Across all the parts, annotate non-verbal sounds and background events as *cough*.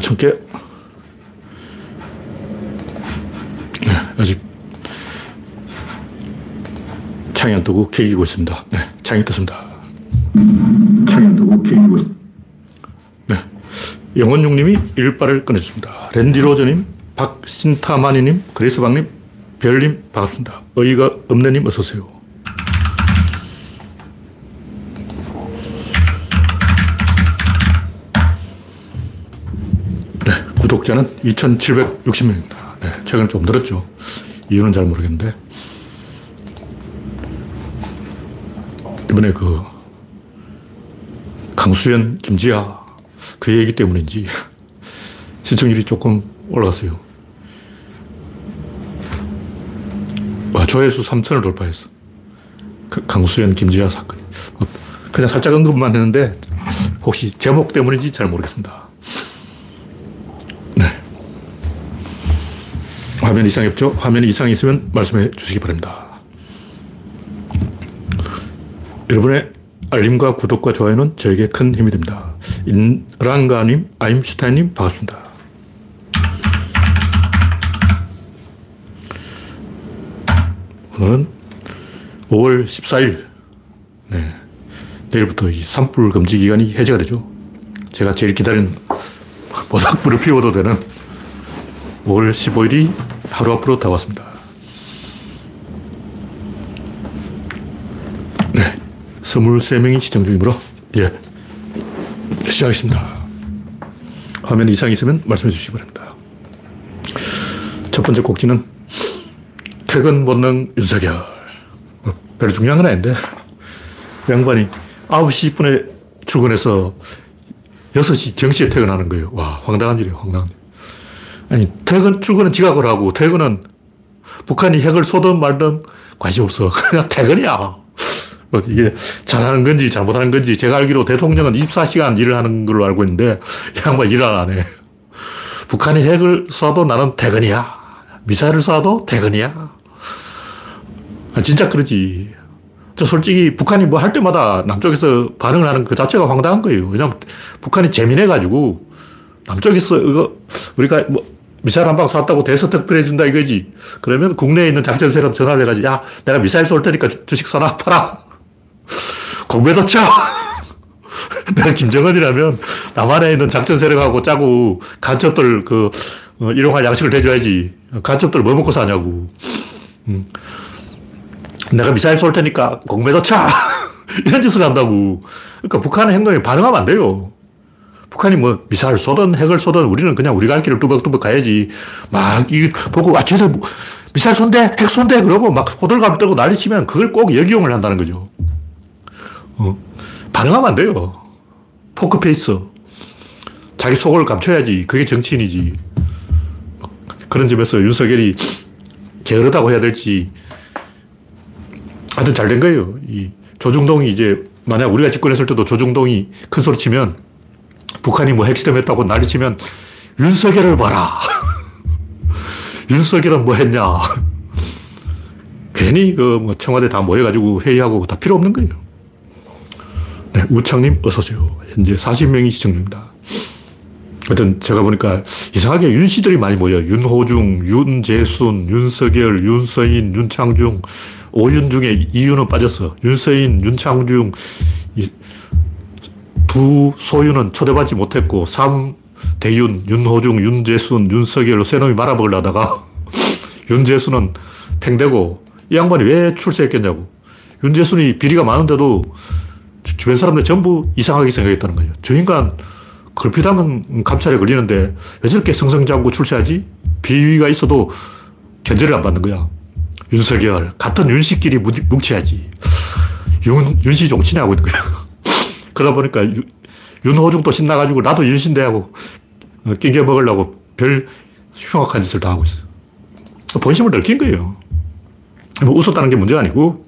천 개. 네, 아직 창이 안 뜨고 켜기고 있습니다. 네, 창이 떴습니다. 창이 안 뜨고 켜기고 있습니다. 네. 영원용님이 일발을 꺼내주습니다 랜디로저님, 박신타마니님, 그레이스방님, 별님, 반갑습니다. 어이가 없네님, 어서오세요. 구독자는 2,760명입니다. 네, 최근 좀 늘었죠. 이유는 잘 모르겠는데. 이번에 그, 강수현, 김지아, 그 얘기 때문인지 *laughs* 시청률이 조금 올라갔어요. 와, 조회수 3천을 돌파했어. 그 강수현, 김지아 사건. 그냥 살짝 언급만 했는데 혹시 제목 때문인지 잘 모르겠습니다. 네. 화면 이상이 없죠? 화면이 이상이 있으면 말씀해 주시기 바랍니다. 여러분의 알림과 구독과 좋아요는 저에게 큰 힘이 됩니다. 인랑가님, 아임슈타인님, 반갑습니다. 오늘은 5월 14일. 네. 내일부터 이 산불 금지 기간이 해제가 되죠. 제가 제일 기다린 모닥불을 피워도 되는 5월 15일이 하루 앞으로 다가왔습니다. 네. 23명이 시청 중이므로 이제 시작하겠습니다. 화면 이상이 있으면 말씀해 주시기 바랍니다. 첫 번째 꼭지는 퇴근 본능 윤석열. 뭐 별로 중요한 건 아닌데 양반이 9시 10분에 출근해서 6시 정시에 퇴근하는 거예요. 와, 황당한 일이에요, 황당한 일. 아니, 퇴근, 출근은 지각을 하고, 퇴근은 북한이 핵을 쏘든 말든 관심 없어. *laughs* 그냥 퇴근이야. 뭐 이게 잘하는 건지 잘못하는 건지 제가 알기로 대통령은 24시간 일을 하는 걸로 알고 있는데 이 양반 일을 안 해. 북한이 핵을 쏴도 나는 퇴근이야. 미사일을 쏴도 퇴근이야. 아, 진짜 그러지. 저 솔직히 북한이 뭐 할 때마다 남쪽에서 반응을 하는 그 자체가 황당한 거예요. 왜냐면 북한이 재민해가지고 남쪽에서 이거 우리가 뭐 미사일 한 방 쐈다고 대서 특별해준다 이거지. 그러면 국내에 있는 작전세력 전화를 해가지고 야 내가 미사일 쏠 테니까 주 식 사나 팔아. *laughs* 공매도 쳐! *laughs* 내가 김정은이라면 남한에 있는 작전 세력하고 짜고 간첩들 그 어, 일용할 양식을 대줘야지. 간첩들 뭐 먹고 사냐고. 음. 내가 미사일 쏠 테니까 공매도 쳐! *laughs* 이런 짓을 한다고. 그러니까 북한의 행동에 반응하면 안 돼요. 북한이 뭐 미사일 쏘든 핵을 쏘든 우리는 그냥 우리 갈 길을 뚜벅뚜벅 가야지. 막 이 보고 아 쟤들 뭐 미사일 쏜대 핵 쏜대 그러고 막 호들갑 떨고 난리 치면 그걸 꼭 역이용을 한다는 거죠. 어. 반응하면 안 돼요. 포커페이스. 자기 속을 감춰야지. 그게 정치인이지. 그런 점에서 윤석열이 게으르다고 해야 될지 하여튼 잘 된 거예요. 이 조중동이 이제 만약 우리가 집권했을 때도 조중동이 큰 소리 치면 북한이 뭐 핵시험 했다고 난리 치면 윤석열을 봐라. *laughs* 윤석열은 뭐 했냐. 괜히 그 뭐 청와대 다 모여가지고 회의하고 다 필요 없는 거예요. 네, 우창님 어서오세요. 현재 40명이 시청 중입니다. 하여튼 제가 보니까 이상하게 윤 씨들이 많이 모여요. 윤호중, 윤재순, 윤석열, 윤서인, 윤창중, 오윤 중에 이윤은 빠졌어. 윤서인, 윤창중, 두 소윤은 초대받지 못했고, 삼 대윤, 윤호중, 윤재순, 윤석열로 세 놈이 말아먹으려다가 *laughs* 윤재순은 팽되고 이 양반이 왜 출세했겠냐고. 윤재순이 비리가 많은데도 주변 사람들 전부 이상하게 생각했다는 거예요. 저 인간 걸핏하면 감찰에 걸리는데 왜 저렇게 성성장구 출세하지? 비위가 있어도 견제를 안 받는 거야. 윤석열, 같은 윤씨끼리 뭉쳐야지. 윤, 윤씨 종친이 하고 있는 거야. *laughs* 그러다 보니까 유, 윤호중도 신나가지고 나도 윤씬데 하고 어, 낑겨 먹으려고 별 흉악한 짓을 다 하고 있어. 본심을 들킨 거예요. 뭐 웃었다는 게 문제가 아니고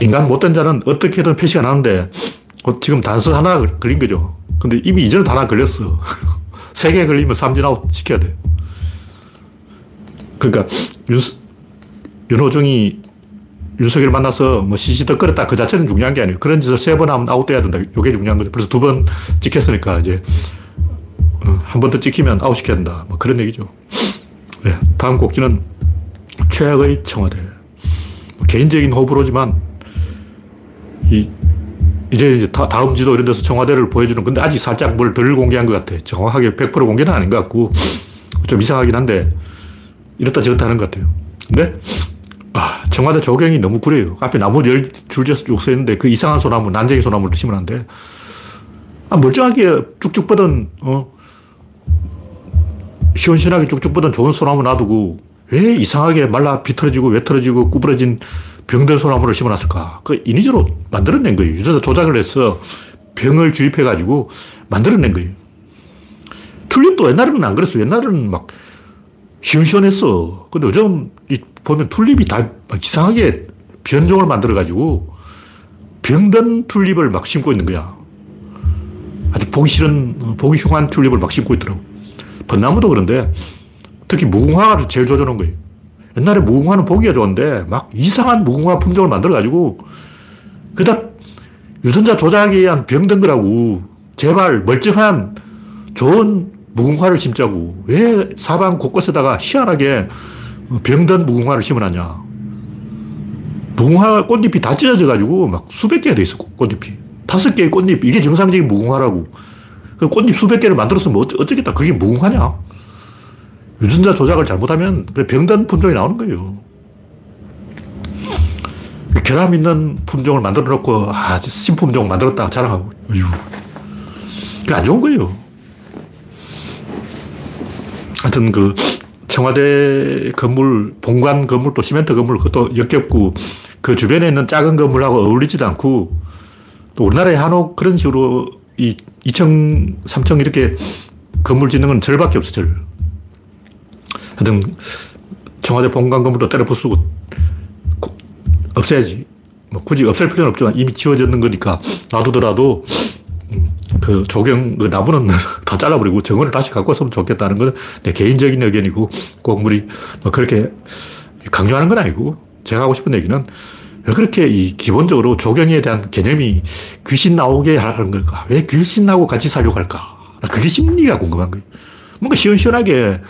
인간 못된 자는 어떻게든 표시가 나는데 지금 단서 하나 걸린 거죠. 근데 이미 이전에 하나 걸렸어. *laughs* 세 개 걸리면 삼진 아웃 시켜야 돼. 그러니까 윤, 윤호중이 윤석열 만나서 뭐 시시덕 거렸다 그 자체는 중요한 게 아니에요. 그런 짓을 세 번 하면 아웃돼야 된다. 이게 중요한 거죠. 그래서 두 번 찍혔으니까 이제 어, 한번 더 찍히면 아웃시켜야 된다. 뭐 그런 얘기죠. 네, 다음 곡지는 최악의 청와대. 뭐 개인적인 호불호지만 이 이제 이제 다, 다음 지도 이런 데서 청와대를 보여주는 건데 아직 살짝 뭘 덜 공개한 것 같아. 정확하게 100% 공개는 아닌 것 같고 좀 이상하긴 한데 이렇다 저렇다 하는 것 같아요. 근데 아, 청와대 조경이 너무 구려요. 앞에 나무 열 줄 지어서 쭉 서있는데 그 이상한 소나무, 난쟁이 소나무를 심으면 안 돼. 아, 멀쩡하게 쭉쭉 뻗은, 어, 시원시원하게 쭉쭉 뻗은 좋은 소나무 놔두고 왜 이상하게 말라 비틀어지고 왜틀어지고 구부러진 병든 소나무를 심어놨을까? 그 인위적으로 만들어낸 거예요. 유전자 조작을 해서 병을 주입해가지고 만들어낸 거예요. 튤립도 옛날에는 안 그랬어. 옛날에는 막 시원시원했어. 근데 요즘 보면 튤립이 다 이상하게 변종을 만들어가지고 병든 튤립을 막 심고 있는 거야. 아주 보기 싫은, 보기 흉한 튤립을 막 심고 있더라고. 벚나무도 그런데 특히 무궁화를 제일 조져놓은 거예요. 옛날에 무궁화는 보기가 좋은데 막 이상한 무궁화 품종을 만들어가지고 그다 유전자 조작에 의한 병든 거라고. 제발 멀쩡한 좋은 무궁화를 심자고. 왜 사방 곳곳에다가 희한하게 병든 무궁화를 심어놨냐. 무궁화 꽃잎이 다 찢어져 가지고 막 수백 개가 돼 있어, 꽃잎이. 다섯 개의 꽃잎, 이게 정상적인 무궁화라고. 그 꽃잎 수백 개를 만들었으면 어쩌, 어쩌겠다. 그게 무궁화냐? 유전자 조작을 잘못하면 병든 품종이 나오는 거예요. 결함 있는 품종을 만들어 놓고, 아, 신품종 만들었다 자랑하고. 그게 안 좋은 거예요. 하여튼 그, 청와대 건물, 본관 건물, 또 시멘트 건물, 그것도 역겹고, 그 주변에 있는 작은 건물하고 어울리지도 않고, 또 우리나라의 한옥 그런 식으로 이 2층, 3층 이렇게 건물 짓는 건 절밖에 없어, 절. 하여튼, 청와대 본관 건물도 때려 부수고, 없애야지. 뭐 굳이 없앨 필요는 없지만 이미 지워졌는 거니까 놔두더라도 그 조경, 그 나무는 *laughs* 다 잘라버리고 정원을 다시 갖고 왔으면 좋겠다는 건 내 개인적인 의견이고 꼭 우리 뭐 그렇게 강조하는 건 아니고 제가 하고 싶은 얘기는 왜 그렇게 이 기본적으로 조경에 대한 개념이 귀신 나오게 하는 걸까? 왜 귀신 나오고 같이 살려고 할까? 그게 심리가 궁금한 거예요. 뭔가 시원시원하게,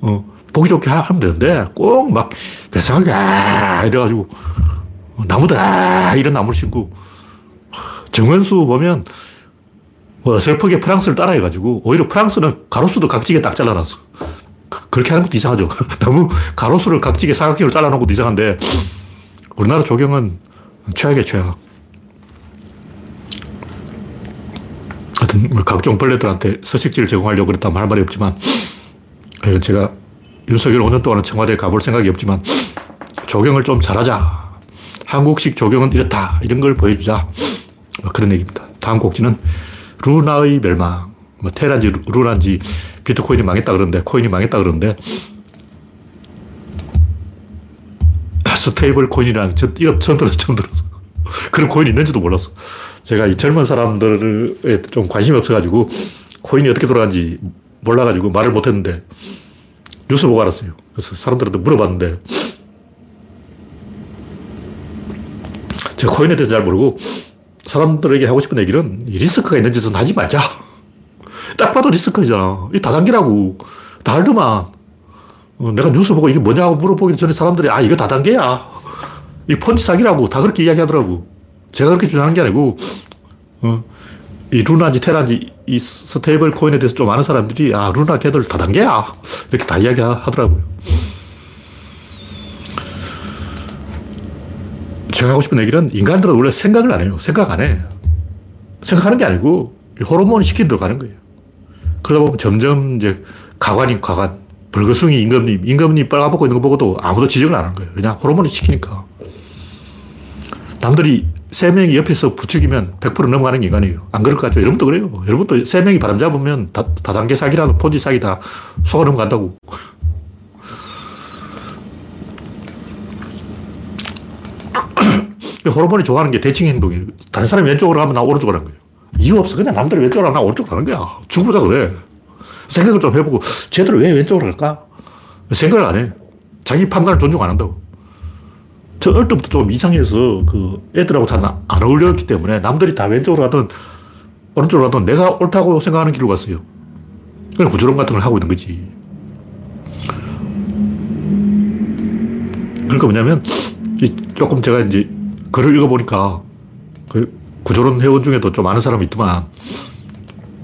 어, 보기 좋게 하면 되는데 꼭 막 대상하게 아 이래가지고 나무들 아 이런 나무를 심고 정원수 보면 뭐 어설프게 프랑스를 따라해가지고 오히려 프랑스는 가로수도 각지게 딱 잘라놨어. 그, 그렇게 하는 것도 이상하죠. *laughs* 너무 가로수를 각지게 사각형으로 잘라놓은 것도 이상한데 우리나라 조경은 최악의 최악. 하여튼 뭐 각종 벌레들한테 서식지를 제공하려고 그랬다 말 말이 없지만 이건 제가 윤석열 5년 동안 청와대에 가볼 생각이 없지만 조경을 좀 잘하자. 한국식 조경은 이렇다. 이런 걸 보여주자. 뭐 그런 얘기입니다. 다음 꼭지는 루나의 멸망. 뭐 테란지 루나인지 비트코인이 망했다 그러는데 코인이 망했다 그러는데 스테이블 코인이라는 저 이름 처음 들어서 처음 들어서 *laughs* 그런 코인이 있는지도 몰랐어. 제가 이 젊은 사람들에 좀 관심이 없어가지고 코인이 어떻게 돌아가는지 몰라가지고 말을 못했는데 뉴스 보고 알았어요. 그래서 사람들한테 물어봤는데 제가 코인에 대해서 잘 모르고 사람들에게 하고 싶은 얘기는 리스크가 있는 짓은 하지 말자. *laughs* 딱 봐도 리스크잖아. 이 다단계라고. 다 알더만. 어, 내가 뉴스 보고 이게 뭐냐고 물어보기 전에 사람들이 아, 이거 다단계야. 이 폰지 사기라고 다 그렇게 이야기 하더라고. 제가 그렇게 주장한 게 아니고, 어, 이 루나인지 테라인지 이 스테이블 코인에 대해서 좀 아는 사람들이 아, 루나 걔들 다단계야. 이렇게 다 이야기 하더라고요. 제가 하고 싶은 얘기는 인간들은 원래 생각을 안 해요. 생각 안 해. 생각하는 게 아니고 호르몬이 시킨 대로 가는 거예요. 그러다 보면 점점 이제 가관이 가관, 벌거숭이 임금님, 임금님 빨아먹고 있는 거 보고도 아무도 지적을 안 하는 거예요. 그냥 호르몬이 시키니까. 남들이 세 명이 옆에서 부추기면 100% 넘어가는 게 인간이에요. 안 그럴 것 같죠? 여러분도 그래요. 여러분도 세 명이 바람 잡으면 다, 다단계 사기라도 폰지 사기 다 속아 넘어간다고. 호르몬이 좋아하는 게 대칭 행동이에요. 다른 사람이 왼쪽으로 가면 나 오른쪽으로 가는 거예요. 이유 없어. 그냥 남들이 왼쪽으로 가면 나 오른쪽으로 가는 거야. 죽어보자 그래. 생각을 좀 해보고 쟤들 왜 왼쪽으로 갈까? 생각을 안 해. 자기 판단을 존중 안 한다고. 저 어릴 때부터 좀 이상해서 그 애들하고 잘 안 어울렸기 때문에 남들이 다 왼쪽으로 가든 오른쪽으로 가든 내가 옳다고 생각하는 길로 갔어요. 그냥 구조론 같은 걸 하고 있는 거지. 그러니까 뭐냐면, 조금 제가 이제 글을 읽어보니까, 그 구조론 회원 중에도 좀 아는 사람이 있더만.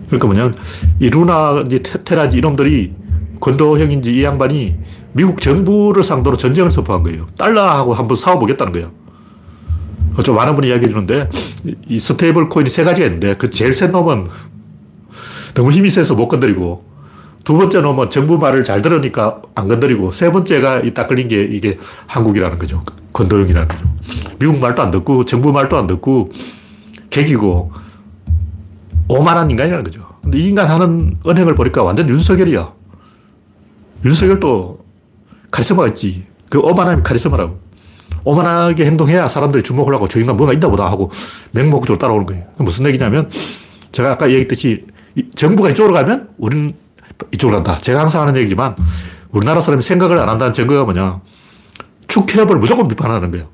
그러니까 뭐냐면, 이 루나, 이제 테라지 이놈들이 권도형인지 이 양반이 미국 정부를 상대로 전쟁을 선포한 거예요. 달러하고 한번 싸워보겠다는 거예요. 좀 많은 분이 이야기해 주는데, 이 스테이블 코인이 세 가지가 있는데, 그 제일 센 놈은 너무 힘이 세서 못 건드리고, 두 번째 놈은 정부 말을 잘 들으니까 안 건드리고, 세 번째가 딱 걸린 게 이게 한국이라는 거죠. 권도형이라는 거죠. 미국 말도 안 듣고, 정부 말도 안 듣고, 객이고, 오만한 인간이라는 거죠. 근데 이 인간 하는 은행을 보니까 완전 윤석열이야. 윤석열도 카리스마가 있지. 그 오만함이 카리스마라고. 오만하게 행동해야 사람들이 주목을 하고 저 인간 뭔가 있나 보다 하고 맹목적으로 따라오는 거예요. 무슨 얘기냐면 제가 아까 얘기했듯이 정부가 이쪽으로 가면 우리는 이쪽으로 간다. 제가 항상 하는 얘기지만 우리나라 사람이 생각을 안 한다는 증거가 뭐냐. 축협을 무조건 비판하는 거예요.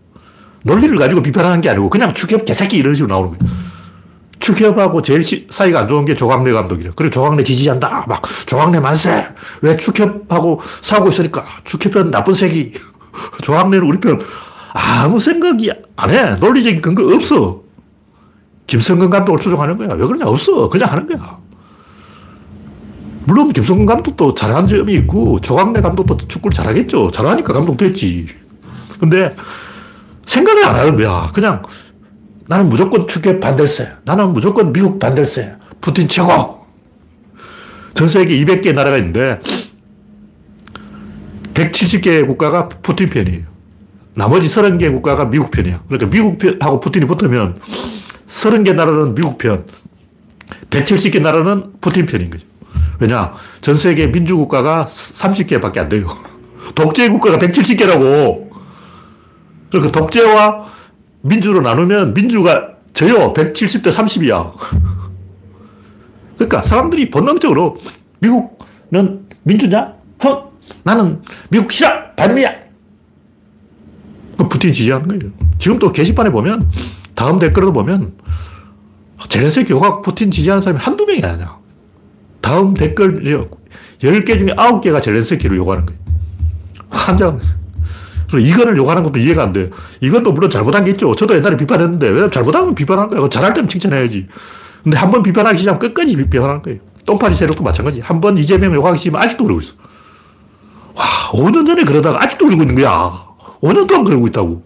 논리를 가지고 비판하는 게 아니고 그냥 축협 개새끼 이런 식으로 나오는 거예요. 축협하고 제일 시, 사이가 안 좋은 게 조광래 감독이래. 그리고 조광래 지지한다. 막 조광래 만세. 왜 축협하고 싸우고 있으니까 축협은 나쁜 새끼. *laughs* 조광래는 우리 편 아무 생각이 안 해. 논리적인 근거 없어. 김성근 감독을 추종하는 거야. 왜 그러냐? 없어. 그냥 하는 거야. 물론 김성근 감독도 잘하는 점이 있고 조광래 감독도 축구를 잘하겠죠. 잘하니까 감독 됐지. 근데 생각을 안 하는 거야. 그냥 나는 무조건 축에 반댈세. 나는 무조건 미국 반댈세. 푸틴 최고. 전 세계 200개 나라가 있는데 170개 국가가 푸틴 편이에요. 나머지 30개 국가가 미국 편이야. 그러니까 미국하고 푸틴이 붙으면 30개 나라는 미국 편, 170개 나라는 푸틴 편인 거죠. 왜냐? 전 세계 민주국가가 30개밖에 안 돼요. 독재 국가가 170개라고. 그러니까 독재와 민주로 나누면 민주가 져요. 170대 30이야. 그러니까 사람들이 본능적으로 미국은 민주냐? 헉! 나는 미국 싫어! 반미야! 그 푸틴 지지하는 거예요. 지금 또 게시판에 보면 다음 댓글을 보면 제렌스키 욕하고 푸틴 지지하는 사람이 한두 명이 아니야. 다음 댓글 10개 중에 9개가 젤렌스키를 욕하는 거예요. 환장. 이건을 욕하는 것도 이해가 안 돼. 이건 물론 잘못한 게 있죠. 저도 옛날에 비판했는데, 왜 잘못하면 비판하는 거야. 잘할 때는 칭찬해야지. 근데 한 번 비판하기 시작하면 끝까지 비판하는 거예요. 똥파리 세력도 마찬가지. 한 번 이재명 욕하기 시작하면 아직도 그러고 있어. 와, 5년 전에 그러다가 아직도 그러고 있는 거야. 5년 동안 그러고 있다고.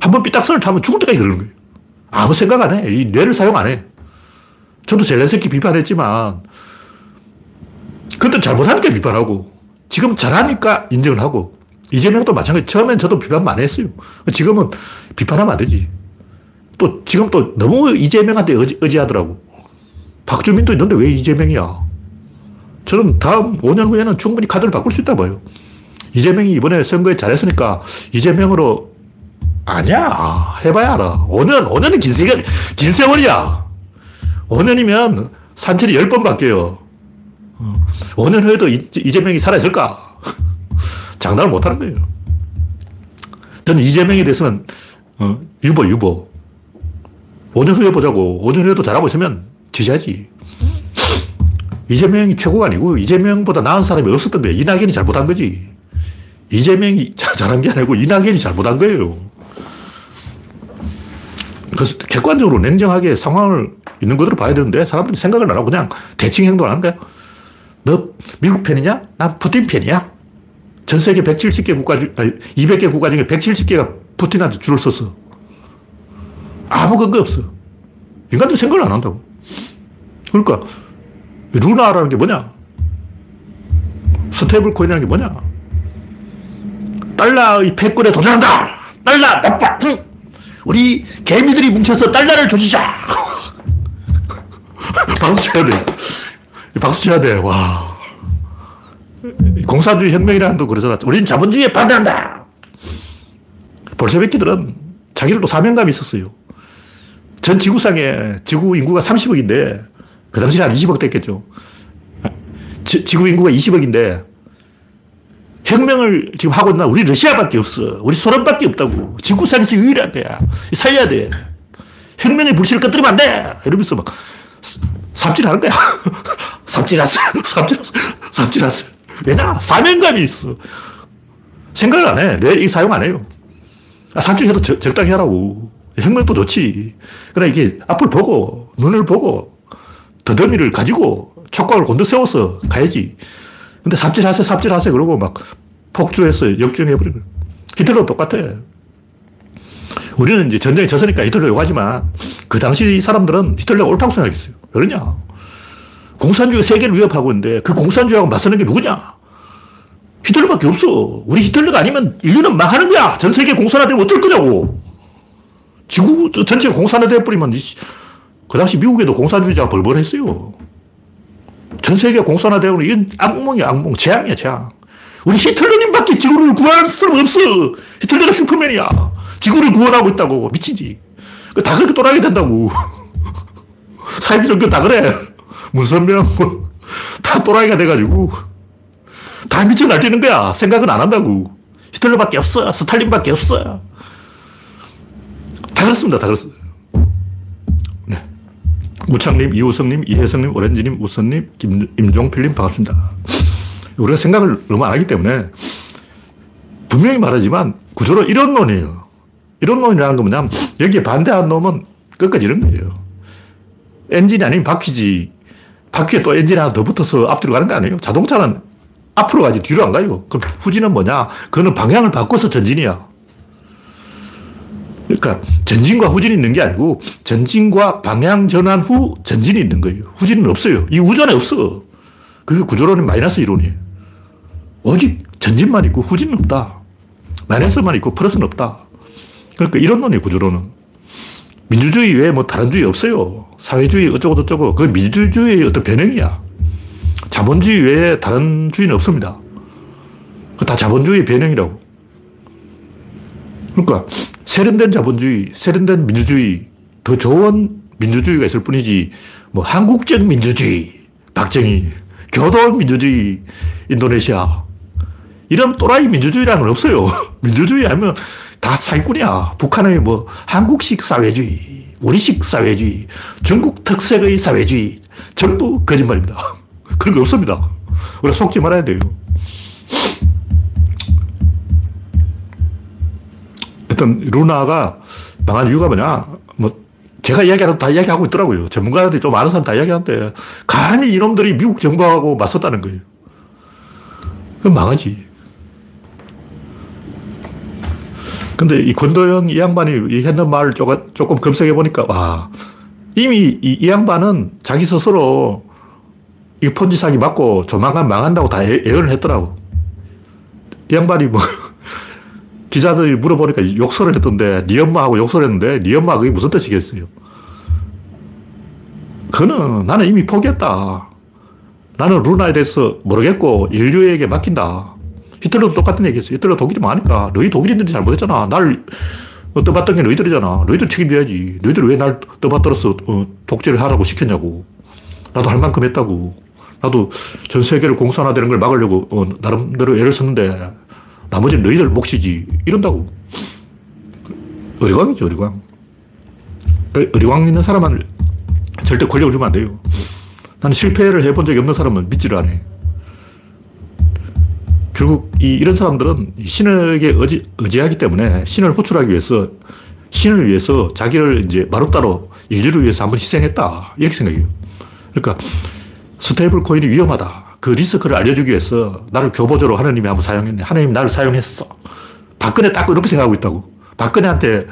한 번 삐딱선을 타면 죽을 때까지 그러는 거예요. 아무 생각 안 해. 이 뇌를 사용 안 해. 저도 젤렌스키 비판했지만, 그때 잘못하니까 비판하고, 지금 잘하니까 인정을 하고, 이재명도 마찬가지. 처음엔 저도 비판 많이 했어요. 지금은 비판하면 안 되지. 또 지금 또 너무 이재명한테 의지, 의지하더라고. 박주민도 있는데 왜 이재명이야? 저는 다음 5년 후에는 충분히 카드를 바꿀 수 있다 봐요. 이재명이 이번에 선거에 잘했으니까 이재명으로 아니야. 해봐야 알아. 5년, 5년은 긴 세월, 긴 세월이야. 5년이면 산천이 10번 바뀌어요. 5년 후에도 이재명이 살아있을까? 장담을 못 하는 거예요. 저는 이재명에 대해서는 어, 유보, 유보. 5년 후에 보자고. 5년 후에도 잘하고 있으면 지지하지. 이재명이 최고가 아니고 이재명보다 나은 사람이 없었던 거예요. 이낙연이 잘못한 거지. 이재명이 잘한 게 아니고 이낙연이 잘못한 거예요. 그래서 객관적으로 냉정하게 상황을 있는 그대로 봐야 되는데 사람들이 생각을 안 하고 그냥 대칭 행동을 하는 거야. 너 미국 편이냐? 난 푸틴 편이야. 전 세계 170개 국가 중, 아니, 200개 국가 중에 170개가 푸틴한테 줄을 섰어. 아무 근거 없어. 인간들 생각을 안 한다고. 그러니까, 루나라는 게 뭐냐? 스테이블 코인이라는 게 뭐냐? 달러의 패권에 도전한다! 달러 나빠! 우리 개미들이 뭉쳐서 달러를 조지자! *laughs* 박수 쳐야 돼. 박수 쳐야 돼. 와. 공산주의 혁명이라는 도 그러잖아. 우리는 자본주의에 반대한다. 볼셰비키들은 자기들도 사명감이 있었어요. 전 지구상에 지구 인구가 30억인데 그 당시에 한 20억 됐겠죠. 지, 구 인구가 20억인데 혁명을 지금 하고 있는 우리 러시아밖에 없어. 우리 소련밖에 없다고. 지구상에서 유일한 거야. 살려야 돼. 혁명의 불씨를 꺼뜨리면 안 돼! 이러면서 막 삽질하는 거야. 삽질하어 삽질하어 삽질하어 왜냐? 사명감이 있어. 생각을 안 해. 내 이 사용 안 해요. 아, 적, 적당히 하라고. 혁명도 좋지. 그러나 이게 앞을 보고, 눈을 보고, 더더미를 가지고 촉각을 곤두 세워서 가야지. 근데 삽질하세요, 삽질하세요. 그러고 막 폭주해서 역주행해버리고. 히틀러 똑같아. 우리는 이제 전쟁에 졌으니까 히틀러 욕하지만 그 당시 사람들은 히틀러가 옳다고 생각했어요. 왜 그러냐? 공산주의가 세계를 위협하고 있는데 그 공산주의하고 맞서는 게 누구냐? 히틀러밖에 없어. 우리 히틀러가 아니면 인류는 망하는 거야. 전 세계 공산화되면 어쩔 거냐고. 지구 전체가 공산화돼 버리면 그 당시 미국에도 공산주의자가 벌벌했어요. 전 세계 공산화되고 이건 악몽이야, 악몽. 재앙이야, 재앙. 우리 히틀러님밖에 지구를 구할 수 없어. 히틀러가 슈퍼맨이야. 지구를 구원하고 있다고. 미치지. 그다 그렇게 떠나게 된다고. *laughs* 사회비 종교 다 그래. 문선명, 뭐, 다 또라이가 돼가지고. 다 미쳐 날뛰는 거야. 생각은 안 한다고. 히틀러밖에 없어. 스탈린밖에 없어. 다 그렇습니다. 다 그렇습니다. 네. 우창님, 이우성님, 이혜성님, 오렌지님, 우선님, 김, 임종필님 반갑습니다. 우리가 생각을 너무 안 하기 때문에 분명히 말하지만 구조로 이론론이에요. 이론론이라는 건 뭐냐면 여기에 반대한 놈은 끝까지 이런 거예요. 엔진이 아니면 바퀴지. 바퀴에 또 엔진 하나 더 붙어서 앞뒤로 가는 거 아니에요. 자동차는 앞으로 가지 뒤로 안 가요. 그럼 후진은 뭐냐? 그거는 방향을 바꿔서 전진이야. 그러니까 전진과 후진이 있는 게 아니고 전진과 방향 전환 후 전진이 있는 거예요. 후진은 없어요. 이 우전에 없어. 그게 구조론의 마이너스 이론이에요. 오직 전진만 있고 후진은 없다. 마이너스만 있고 플러스는 없다. 그러니까 이런 논이 구조론은. 민주주의 외에 뭐 다른 주의 없어요. 사회주의 어쩌고저쩌고. 그건 민주주의의 어떤 변형이야. 자본주의 외에 다른 주의는 없습니다. 다 자본주의 변형이라고. 그러니까 세련된 자본주의, 세련된 민주주의, 더 좋은 민주주의가 있을 뿐이지, 뭐 한국적 민주주의, 박정희, 교도 민주주의, 인도네시아, 이런 또라이 민주주의라는 건 없어요. *laughs* 민주주의 하면 다 사기꾼이야. 북한의 뭐 한국식 사회주의, 우리식 사회주의, 중국 특색의 사회주의, 전부 거짓말입니다. *laughs* 그런 거 없습니다. 우리 속지 말아야 돼요. 하여튼 루나가 망한 이유가 뭐냐? 뭐 제가 이야기하는 다 이야기하고 있더라고요. 전문가들이 좀 아는 사람 다 이야기하는데 간이 이놈들이 미국 정부하고 맞섰다는 거예요. 그럼 망하지. 근데 이 권도영 이 양반이 했는 말을 조금 검색해 보니까 와 이미 이, 이 양반은 자기 스스로 이 폰지 사기 맞고 조만간 망한다고 다 예 언을 했더라고. 이 양반이 뭐 *laughs* 기자들이 물어보니까 욕설을 했던데 네 엄마하고 욕설을 했는데 네 엄마가 그게 무슨 뜻이겠어요? 그는 나는 이미 포기했다. 나는 루나에 대해서 모르겠고 인류에게 맡긴다. 히틀러도 똑같은 얘기했어. 히틀러 독일이 많으니까 너희 독일인들이 잘못했잖아. 날 떠받던 게 너희들이잖아. 너희들 책임져야지. 너희들 왜 날 떠받들어서 어, 독재를 하라고 시켰냐고. 나도 할 만큼 했다고. 나도 전 세계를 공산화되는 걸 막으려고 어, 나름대로 애를 썼는데 나머지는 너희들 몫이지. 이런다고. 어리광이죠, 어리광. 어리광 있는 사람은 절대 권력을 주면 안 돼요. 나는 실패를 해본 적이 없는 사람은 믿지를 않아. 결국 이, 이런 사람들은 신에게 의지, 의지하기 때문에 신을 호출하기 위해서 신을 위해서 자기를 이제 마루타로 인류를 위해서 한번 희생했다. 이렇게 생각해요. 그러니까 스테이블 코인이 위험하다. 그 리스크를 알려주기 위해서 나를 교보재로 하나님이 한번 사용했네. 하나님이 나를 사용했어. 박근혜 딱 이렇게 생각하고 있다고. 박근혜한테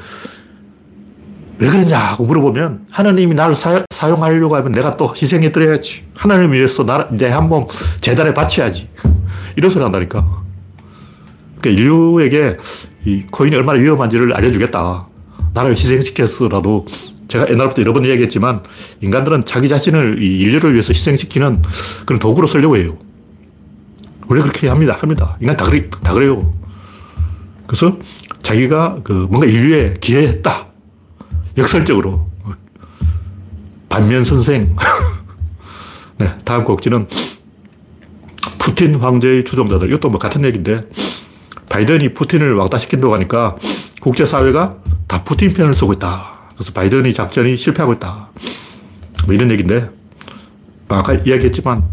왜 그랬냐고 물어보면 하나님이 나를 사, 용하려고 하면 내가 또 희생해 드려야지. 하나님 위해서 나, 내 한몸 재단에 바쳐야지. *laughs* 이런 소리 한다니까. 그러니까 인류에게 이 코인이 얼마나 위험한지를 알려주겠다. 나를 희생시켜서라도 제가 옛날부터 여러 번 이야기했지만 인간들은 자기 자신을 이 인류를 위해서 희생시키는 그런 도구로 쓰려고 해요. 원래 그렇게 합니다. 합니다. 인간 다, 그래, 다 그래요. 그래서 자기가 그 뭔가 인류에 기여했다. 역설적으로. 반면 선생. *laughs* 네, 다음 곡지는 푸틴 황제의 추종자들. 이것도 뭐 같은 얘기인데, 바이든이 푸틴을 왕따 시킨다고 하니까 국제사회가 다 푸틴 편을 쓰고 있다. 그래서 바이든이 작전이 실패하고 있다. 뭐 이런 얘기인데, 아까 이야기했지만,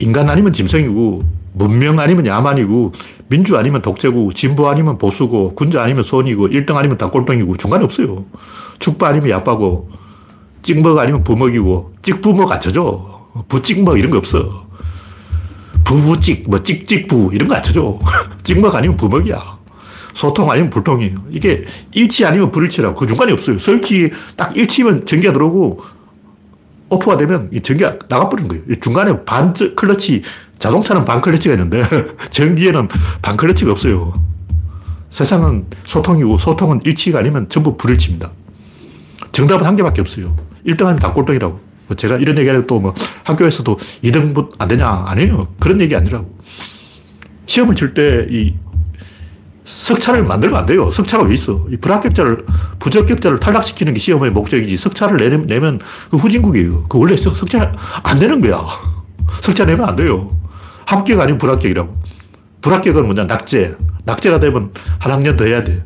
인간 아니면 짐승이고, 문명 아니면 야만이고, 민주 아니면 독재고, 진보 아니면 보수고, 군자 아니면 손이고, 1등 아니면 다 꼴병이고, 중간에 없어요. 축부 아니면 야빠고, 찍먹 아니면 부먹이고, 찍부먹 안 쳐줘. 부찍먹 이런 거 없어. 부부찍, 뭐 찍찍부 이런 거 안 쳐줘. *laughs* 찍먹 아니면 부먹이야. 소통 아니면 불통이에요. 이게 일치 아니면 불일치라고. 그 중간에 없어요. 설치 딱 일치면 전기가 들어오고 오프가 되면 전기가 나가버리는 거예요. 중간에 반 클러치, 자동차는 반 클러치가 있는데 *laughs* 전기에는 반 클러치가 없어요. 세상은 소통이고 소통은 일치가 아니면 전부 불일치입니다. 정답은 한 개밖에 없어요. 1등 하면 다 꼴등이라고. 뭐 제가 이런 얘기 하려고 또 뭐 학교에서도 2등분 안 되냐? 아니에요. 그런 얘기 아니라고. 시험을 칠 때 이 석차를 만들면 안 돼요. 석차가 왜 있어? 이 불합격자를, 부적격자를 탈락시키는 게 시험의 목적이지. 석차를 내면, 내면 그 후진국이에요. 그 원래 석, 석차 안 되는 거야. *laughs* 석차 내면 안 돼요. 합격 아니면 불합격이라고. 불합격은 뭐냐? 낙제. 낙제가 되면 한 학년 더 해야 돼.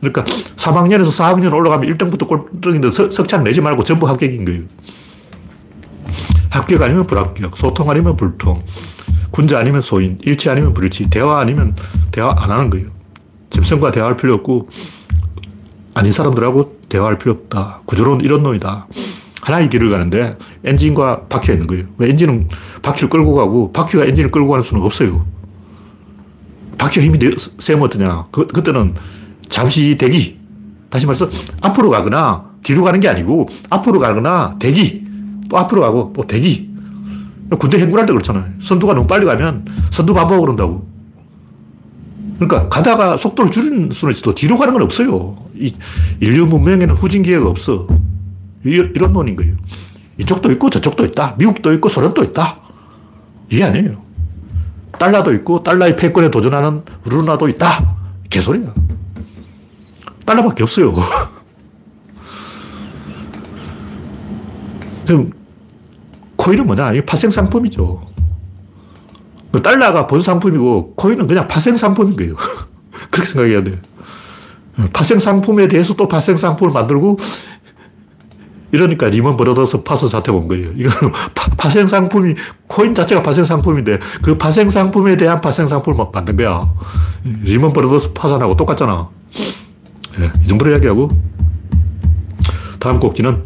그러니까 3학년에서 4학년 올라가면 1등부터 꼴등인데 석차는 내지 말고 전부 합격인 거예요. 합격 아니면 불합격, 소통 아니면 불통, 군자 아니면 소인, 일치 아니면 불일치, 대화 아니면 대화 안 하는 거예요. 짐승과 대화할 필요 없고, 아닌 사람들하고 대화할 필요 없다. 구조론 이런 놈이다. 하나의 길을 가는데 엔진과 바퀴가 있는 거예요. 왜 엔진은 바퀴를 끌고 가고 바퀴가 엔진을 끌고 가는 수는 없어요. 바퀴가 힘이 세면 어떠냐. 그, 그때는 잠시 대기. 다시 말해서 앞으로 가거나 뒤로 가는 게 아니고 앞으로 가거나 대기. 또 앞으로 가고 또 대기. 군대 행군할 때 그렇잖아요. 선두가 너무 빨리 가면 선두 반복을 그런다고. 그러니까 가다가 속도를 줄이는 수는 있어도 뒤로 가는 건 없어요. 이 인류 문명에는 후진 기회가 없어. 이런 논인 거예요. 이쪽도 있고 저쪽도 있다. 미국도 있고 소련도 있다. 이게 아니에요. 달러도 있고 달러의 패권에 도전하는 루나도 있다. 개소리야. 달러밖에 없어요. *laughs* 그럼 코인은 뭐냐? 이게 파생 상품이죠. 달러가 본 상품이고 코인은 그냥 파생 상품인 거예요. *laughs* 그렇게 생각해야 돼요. 파생 상품에 대해서 또 파생 상품을 만들고 이러니까 리먼 브러더스 파산 사태가 온 거예요. 이거 *laughs* 파생 상품이 코인 자체가 파생 상품인데 그 파생 상품에 대한 파생 상품을 만든 거야. 리먼 브러더스 파산하고 똑같잖아. 네, 이 정도로 이야기하고 다음 꼭지는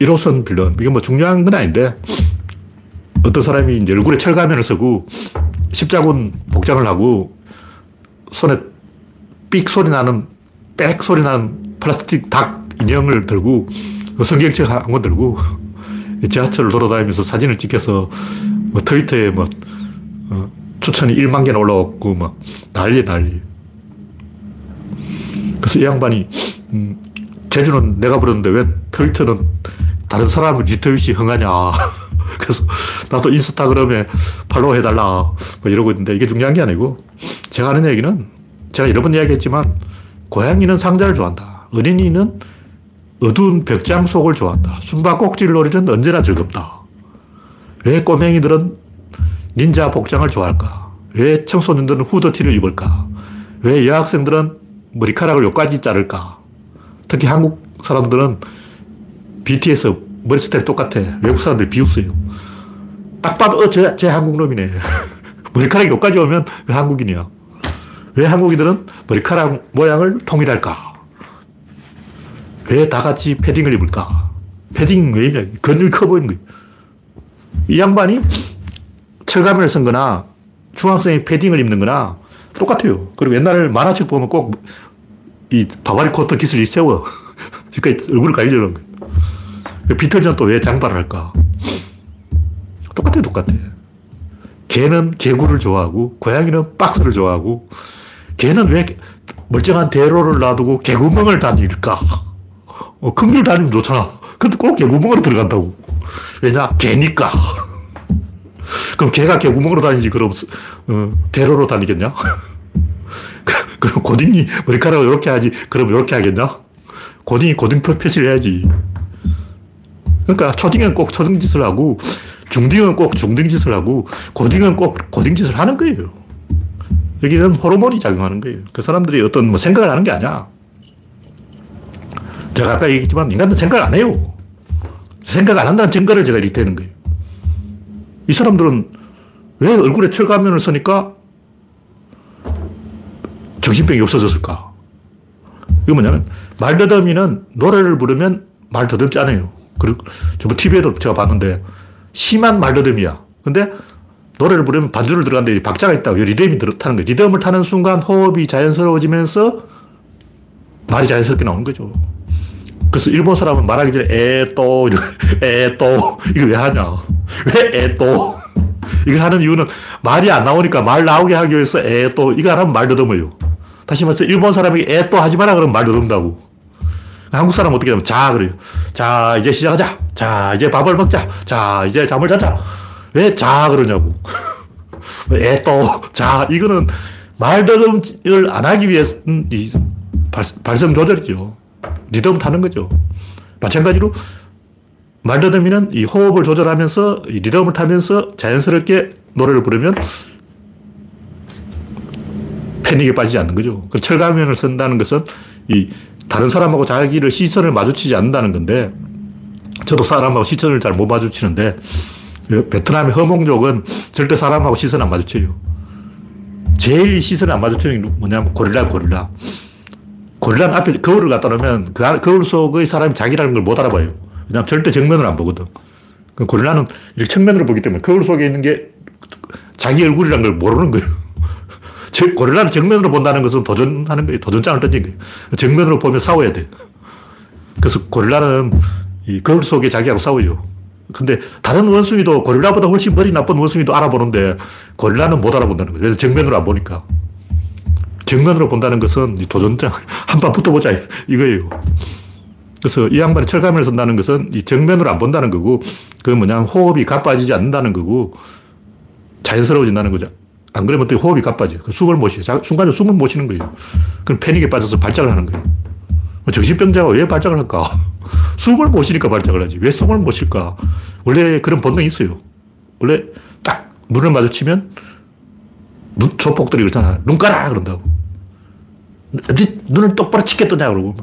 1호선 빌런. 이게 뭐 중요한 건 아닌데 어떤 사람이 이제 얼굴에 철가면을 쓰고 십자군 복장을 하고 손에 삑 소리 나는 빽 소리 나는 플라스틱 닭 인형을 들고 성경책 한 권 들고 *laughs* 지하철을 돌아다니면서 사진을 찍혀서 뭐 트위터에 뭐 어, 추천이 1만 개나 올라왔고 막 난리 난리. 그래서 이 양반이 음, 제주는 내가 부르는데 왜 트위터는 다른 사람을 리트윗이 흥하냐. *laughs* 그래서 나도 인스타그램에 팔로우 해달라. 뭐 이러고 있는데 이게 중요한 게 아니고 제가 하는 얘기는 제가 여러 번 이야기했지만 고양이는 상자를 좋아한다. 어린이는 어두운 벽장 속을 좋아한다. 숨바꼭질 놀이는 언제나 즐겁다. 왜 꼬맹이들은 닌자 복장을 좋아할까? 왜 청소년들은 후드티를 입을까? 왜 여학생들은 머리카락을 여기까지 자를까? 특히 한국 사람들은 BTS 머리 스타일 똑같아. 외국 사람들 비웃어요. 딱 봐도, 어, 쟤, 쟤 한국 놈이네. *laughs* 머리카락이 여기까지 오면 그 한국인이야. 왜 한국인들은 머리카락 모양을 통일할까? 왜 다 같이 패딩을 입을까? 패딩 왜 입냐? 근육이 커 보이는 거예요. 이 양반이 철가면을 쓴 거나 중학생이 패딩을 입는 거나 똑같아요. 그리고 옛날 만화책 보면 꼭 이 바바리 코트 기술이 세워. *laughs* 그러니까 얼굴을 가리려는 거예요. 비틀즈는 또 왜 장발을 할까? 똑같아, 똑같아. 개는 개구를 좋아하고, 고양이는 박스를 좋아하고, 개는 왜 멀쩡한 대로를 놔두고 개구멍을 다닐까? 어, 큰길 다니면 좋잖아. 근데 꼭 개구멍으로 들어간다고. 왜냐? 개니까. *laughs* 그럼 개가 개구멍으로 다니지, 그럼, 어, 대로로 다니겠냐? *laughs* 그럼 고딩이 머리카락을 이렇게 하지, 그럼 이렇게 하겠냐? 고딩이 고딩 표시를 해야지. 그러니까 초딩은 꼭 초딩 짓을 하고 중딩은 꼭 중딩 짓을 하고 고딩은 꼭 고딩 짓을 하는 거예요. 여기는 호르몬이 작용하는 거예요. 그 사람들이 어떤 뭐 생각을 하는 게 아니야. 제가 아까 얘기했지만 인간은 생각 안 해요. 생각 안 한다는 증거를 제가 일테는 거예요. 이 사람들은 왜 얼굴에 철가면을 쓰니까 정신병이 없어졌을까? 이거 뭐냐면 말더듬이는 노래를 부르면 말 더듬지 않아요. 그리고 저번 TV에도 제가 봤는데 심한 말더듬이야. 근데 노래를 부르면 반주를 들어가는데 박자가 있다고. 리듬이 타는 거예요. 리듬을 타는 순간 호흡이 자연스러워지면서 말이 자연스럽게 나오는 거죠. 그래서 일본 사람은 말하기 전에 에또 에또 이거 왜 하냐? 왜 에또? 이걸 하는 이유는 말이 안 나오니까 말 나오게 하기 위해서 에또 이거 하면 말 더듬어요. 다시 말해서 일본 사람이 에또 하지 마라 그러면 말 더듬다고. 한국 사람 어떻게 하면 자 그래요. 자 이제 시작하자. 자 이제 밥을 먹자. 자 이제 잠을 자자. 왜 자 그러냐고. *laughs* 에또 자 이거는 말 더듬을 안 하기 위해서 이 발성 조절이죠. 리듬 타는 거죠. 마찬가지로 말더듬이는 이 호흡을 조절하면서 이 리듬을 타면서 자연스럽게 노래를 부르면 패닉에 빠지지 않는 거죠. 그 철가면을 쓴다는 것은 이 다른 사람하고 자기를 시선을 마주치지 않는다는 건데 저도 사람하고 시선을 잘 못 마주치는데 베트남의 허몽족은 절대 사람하고 시선 안 마주쳐요. 제일 시선을 안 마주치는 게 뭐냐면 고릴라, 고릴라. 고릴라는 앞에 거울을 갖다 놓으면 그 거울 속의 사람이 자기라는 걸 못 알아봐요. 왜냐하면 절대 정면을 안 보거든. 그 고릴라는 이렇게 측면으로 보기 때문에 거울 속에 있는 게 자기 얼굴이라는 걸 모르는 거예요. *laughs* 고릴라는 정면으로 본다는 것은 도전하는 거예요. 도전장을 던진 거예요. 정면으로 보면 싸워야 돼. 그래서 고릴라는 이 거울 속에 자기하고 싸워요. 근데 다른 원숭이도 고릴라보다 훨씬 머리 나쁜 원숭이도 알아보는데 고릴라는 못 알아본다는 거예요. 정면으로 안 보니까. 정면으로 본다는 것은 도전장 *laughs* 한판 붙어보자 이거예요. 그래서 이 양반이 철가면을 쓴다는 것은 이 정면으로 안 본다는 거고 그 뭐냐 호흡이 가빠지지 않는다는 거고 자연스러워진다는 거죠. 안 그러면 또 호흡이 가빠져. 그 숨을 못 쉬어. 순간에 숨을 못 쉬는 거예요. 그럼 패닉에 빠져서 발작을 하는 거예요. 뭐 정신병자가 왜 발작을 할까? *laughs* 숨을 못 쉬니까 발작을 하지. 왜 숨을 못 쉴까? 원래 그런 본능이 있어요. 원래 딱 눈을 마주치면 눈, 조폭들이 그러잖아. 눈 까라! 그런다고. 어디 눈을 똑바로 치게 뜨냐 그러고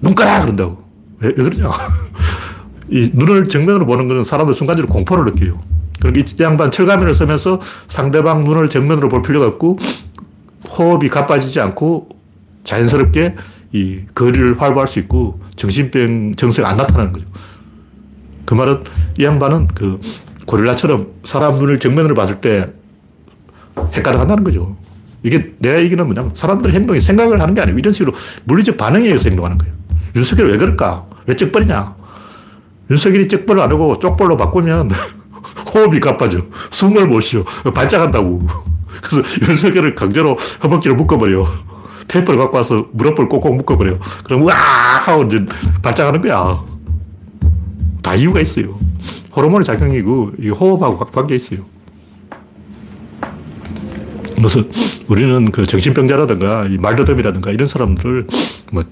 눈 까라! 그런다고. 왜, 왜 그러냐? *laughs* 이 눈을 정면으로 보는 거는 사람들 순간적으로 공포를 느껴요. 그럼 이 양반 철가면을 쓰면서 상대방 눈을 정면으로 볼 필요가 없고 호흡이 가빠지지 않고 자연스럽게 이 거리를 활보할 수 있고 정신병 증세가 안 나타나는 거죠. 그 말은 이 양반은 그 고릴라처럼 사람 눈을 정면으로 봤을 때 헷갈려 한다는 거죠. 이게 내가 얘기는 뭐냐면 사람들 행동이 생각을 하는 게 아니고 이런 식으로 물리적 반응에 의해서 행동하는 거예요. 윤석열 왜 그럴까? 왜 쪽벌이냐? 윤석열이 쪽벌을 안 하고 쪽벌로 바꾸면 *laughs* 호흡이 가빠져. 숨을 못 쉬어. 발작한다고. *laughs* 그래서 윤석열을 강제로 허벅지를 묶어버려. 테이프를 갖고 와서 무릎을 꼭꼭 묶어버려. 그럼 와 하고 이제 발작하는 거야. 다 이유가 있어요. 호르몬의 작용이고 이 호흡하고 관계 있어요. 그래서 우리는 그 정신병자라든가 말더듬이라든가 이런 사람들을 뭐,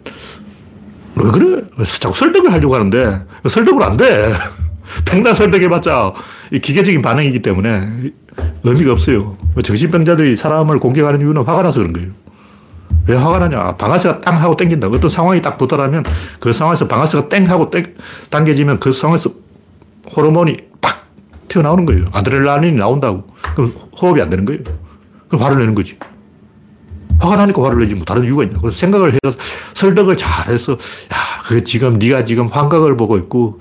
왜 그래? 자꾸 설득을 하려고 하는데 설득을 안 돼. *laughs* 백날 설득해봤자 이 기계적인 반응이기 때문에 의미가 없어요. 정신병자들이 사람을 공격하는 이유는 화가 나서 그런 거예요. 왜 화가 나냐? 방아쇠가 땅 하고 땡긴다. 어떤 상황이 딱 도달하면 그 상황에서 방아쇠가 땡 하고 땡, 당겨지면 그 상황에서 호르몬이 팍 튀어나오는 거예요. 아드레날린이 나온다고. 그럼 호흡이 안 되는 거예요. 그럼 화를 내는 거지. 화가 나니까 화를 내지 뭐 다른 이유가 있나. 그래서 생각을 해서 설득을 잘해서 야, 그 지금 네가 지금 환각을 보고 있고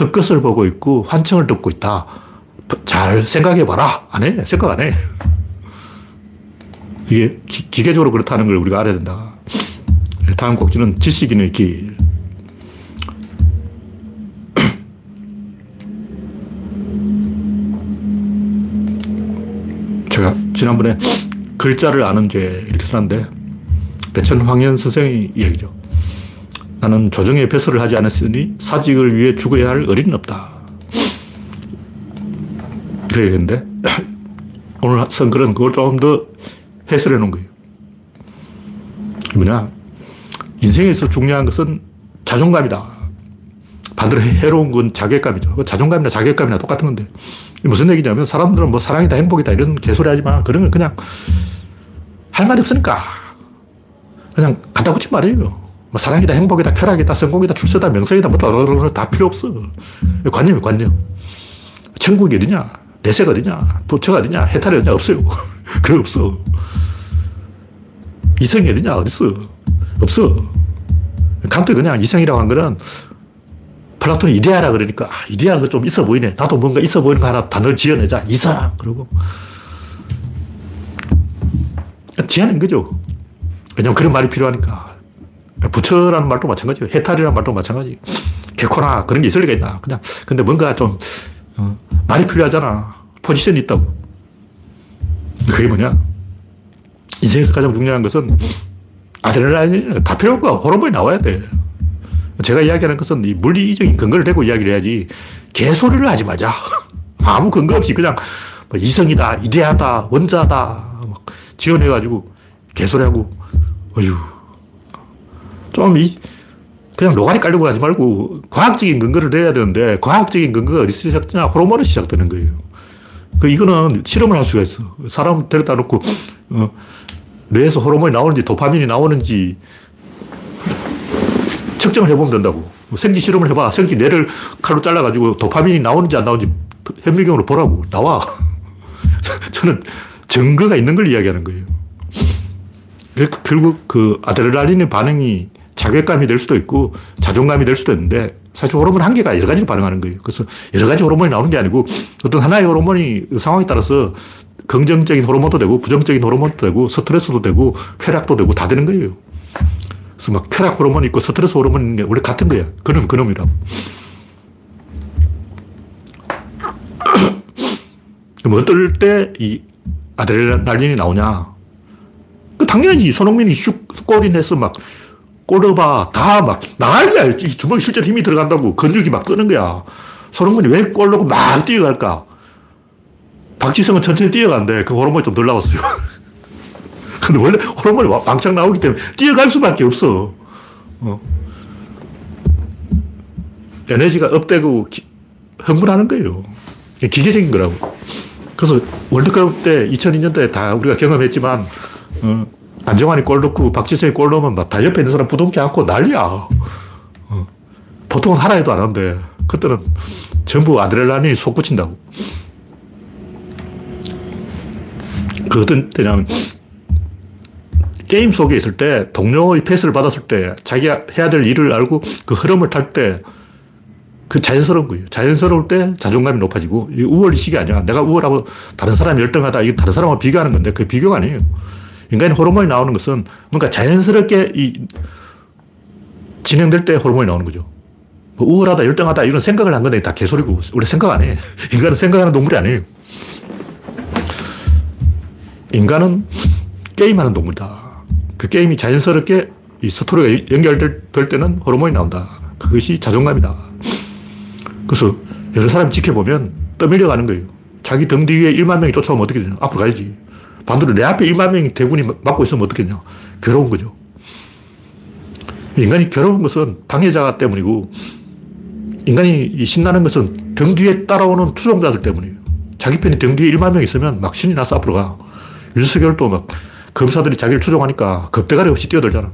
헛것을 보고 있고 환청을 듣고 있다. 잘 생각해 봐라. 안 해. 생각 안 해. 이게 기, 계적으로 그렇다는 걸 우리가 알아야 된다. 다음 곡지는 지식인의 길. 제가 지난번에 글자를 아는 죄 이렇게 써놨는데 배천 황현 선생의 이야기죠. 나는 조정에 배설을 하지 않았으니 사직을 위해 죽어야 할 어린은 없다. 그래야겠는데 *clears throat* 오늘 선글은 그걸 조금 더 해설해 놓은 거예요. 뭐냐 인생에서 중요한 것은 자존감이다. 반대로 해로운 건 자괴감이죠. 그 자존감이나 자괴감이나 똑같은 건데. 무슨 얘기냐면 사람들은 뭐 사랑이다 행복이다 이런 개소리 하지만 그런 건 그냥 할 말이 없으니까 그냥 갖다 붙인 말이에요. 뭐 사랑이다 행복이다 쾌락이다 성공이다 출세다 명성이다 뭐다 필요 없어. 관념이 관념. 천국이 어디냐? 내세가 어디냐? 부처가 어디냐? 해탈이 어디냐? 없어요. *laughs* 그거 없어. 이성이 어디냐? 어딨어? 없어. 칸트 그냥 이성이라고 한 거는 플라톤이 이데아라 그러니까 아, 이데아가 좀 있어 보이네. 나도 뭔가 있어 보이는 거 하나 단어를 지어내자. 이상. 그러고 지어낸 거죠. 왜냐면 그런 말이 필요하니까. 부처라는 말도 마찬가지예요. 해탈이라는 말도 마찬가지. 개코나 그런 게 있을 리가 있나. 그냥 근데 뭔가 좀 어, 말이 필요하잖아. 포지션이 있다고. 그게 뭐냐? 인생에서 가장 중요한 것은 아드레날린 다 필요 없고 호르몬이 나와야 돼. 제가 이야기하는 것은 이 물리적인 근거를 대고 이야기를 해야지 개소리를 하지 말자. *laughs* 아무 근거 없이 그냥 뭐 이성이다, 이데아다, 원자다 지원해가지고 개소리하고 어휴 좀 이, 그냥 노가리 깔려고 하지 말고 과학적인 근거를 내야 되는데 과학적인 근거가 어디서 시작되냐? 호르몬이 시작되는 거예요. 그 이거는 실험을 할 수가 있어. 사람 데려다 놓고 어, 뇌에서 호르몬이 나오는지 도파민이 나오는지 측정을 해보면 된다고. 뭐 생지 실험을 해봐. 생지 뇌를 칼로 잘라가지고 도파민이 나오는지 안 나오는지 현미경으로 보라고. 나와. *laughs* 저는 증거가 있는 걸 이야기하는 거예요. 결국 그 아드레날린의 반응이 자괴감이 될 수도 있고 자존감이 될 수도 있는데 사실 호르몬 한 개가 여러 가지로 반응하는 거예요. 그래서 여러 가지 호르몬이 나오는 게 아니고 어떤 하나의 호르몬이 그 상황에 따라서 긍정적인 호르몬도 되고 부정적인 호르몬도 되고 스트레스도 되고 쾌락도 되고 다 되는 거예요. 그래서 막 쾌락 호르몬이 있고 스트레스 호르몬이 있는 게 원래 같은 거야. 그놈, 그놈이라고. *coughs* 그럼 어떨 때 이 아드레날린이 나오냐? 그 당연히 손흥민이 슉 골이 내서 막 골르바 다 막 난리야. 이 주먹에 실제로 힘이 들어간다고 근육이 막 뜨는 거야. 손흥민이 왜 골르고 막 뛰어갈까? 박지성은 천천히 뛰어가는데 그 호르몬이 좀 덜 나왔어요. *laughs* 근데 원래 호르몬이 왕창 나오기 때문에 뛰어갈 수밖에 없어. 어. 에너지가 업되고 기, 흥분하는 거예요. 기계적인 거라고. 그래서 월드컵 때 2002년도에 다 우리가 경험했지만 어, 안정환이 골 넣고 박지성이 골 넣으면 막 다 옆에 있는 사람 부둥켜 안고 난리야. 어. 보통은 하나 해도 안 하는데 그때는 전부 아드레날린이 속 붙인다고. 그 어떤 때냐면 게임 속에 있을 때 동료의 패스를 받았을 때 자기가 해야 될 일을 알고 그 흐름을 탈 때 그 자연스러운 거예요. 자연스러울 때 자존감이 높아지고, 이 우월의식이 아니야. 내가 우월하고 다른 사람이 열등하다. 이게 다른 사람하고 비교하는 건데, 그게 비교가 아니에요. 인간의 호르몬이 나오는 것은 뭔가 자연스럽게 이 진행될 때 호르몬이 나오는 거죠. 뭐 우월하다, 열등하다, 이런 생각을 한 건데 다 개소리고, 우리 생각 안 해. *laughs* 인간은 생각하는 동물이 아니에요. 인간은 게임하는 동물이다. 그 게임이 자연스럽게 이 스토리가 연결될 때는 호르몬이 나온다. 그것이 자존감이다. 그래서 여러 사람이 지켜보면 떠밀려 가는 거예요. 자기 등 뒤에 1만 명이 쫓아오면 어떻게 되냐. 앞으로 가야지. 반대로 내 앞에 1만 명이 대군이 막고 있으면 어떻게 되냐. 괴로운 거죠. 인간이 괴로운 것은 방해자 때문이고 인간이 신나는 것은 등 뒤에 따라오는 추종자들 때문이에요. 자기 편이 등 뒤에 1만 명 있으면 막 신이 나서 앞으로 가. 윤석열도 막 검사들이 자기를 추종하니까 겁대가리 없이 뛰어들잖아.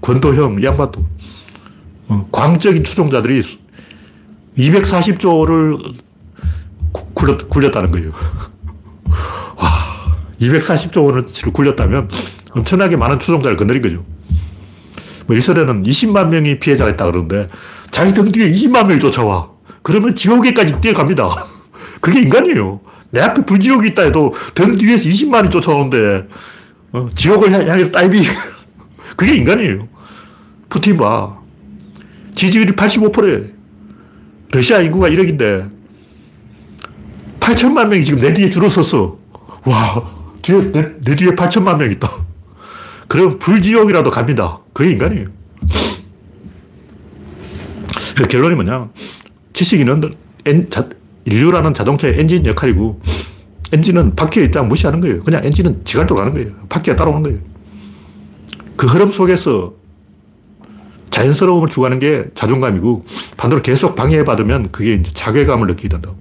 권도형, 양반도. 어, 광적인 추종자들이 240조를 굴렸, 굴렸 다는 거예요. *laughs* 와, 240조 원어치를 굴렸다면 엄청나게 많은 추종자를 건드린 거죠. 뭐 일설에는 20만 명이 피해자가 있다 그러는데 자기 등 뒤에 20만 명이 쫓아와. 그러면 지옥에까지 뛰어갑니다. *laughs* 그게 인간이에요. 내 앞에 불지옥이 있다 해도 등 뒤에서 20만이 쫓아오는데 어, 지옥을 향해서 다이빙. *laughs* 그게 인간이에요. 푸틴 봐. 지지율이 85%에 러시아 인구가 1억인데 8천만 명이 지금 내 뒤에 줄을 섰어. 와, 뒤에, 내, 내 뒤에 8천만 명 있다. 그럼 불지옥이라도 갑니다. 그게 인간이에요. 결론이 뭐냐. 지식인은 인류라는 자동차의 엔진 역할이고 엔진은 바퀴의 입장 무시하는 거예요. 그냥 엔진은 지갈도 가는 거예요. 바퀴가 따라오는 거예요. 그 흐름 속에서 자연스러움을 추구하는 게 자존감이고 반대로 계속 방해받으면 그게 이제 자괴감을 느끼게 된다.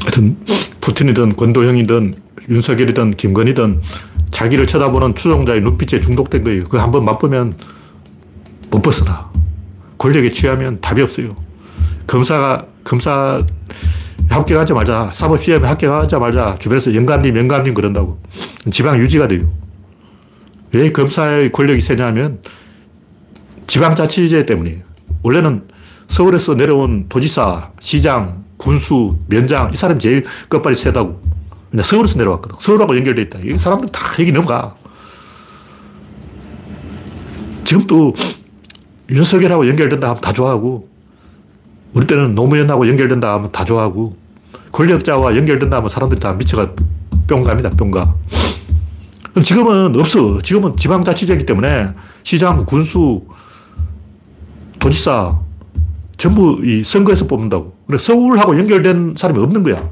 하여튼 푸틴이든 권도형이든 윤석열이든 김건희든 자기를 쳐다보는 추종자의 눈빛에 중독된 거예요. 그거 한번 맛보면 못 벗어나. 권력에 취하면 답이 없어요. 검사가, 검사 합격하자마자, 사법시험에 합격하자마자 주변에서 영감님, 영감님 그런다고. 지방 유지가 돼요. 왜 검사의 권력이 세냐면 지방자치제 때문이에요. 원래는 서울에서 내려온 도지사, 시장, 군수, 면장, 이 사람이 제일 끝발이 세다고. 그냥 서울에서 내려왔거든. 서울하고 연결돼 있다. 이 사람들 다 얘기 넘어가. 지금 또 윤석열하고 연결된다 하면 다 좋아하고, 우리 때는 노무현하고 연결된다 하면 다 좋아하고, 권력자와 연결된다 하면 사람들이 다 미쳐가 뿅 갑니다, 뿅 가. 지금은 없어. 지금은 지방자치제이기 때문에 시장, 군수, 도지사 전부 이 선거에서 뽑는다고. 그래 서울하고 연결된 사람이 없는 거야.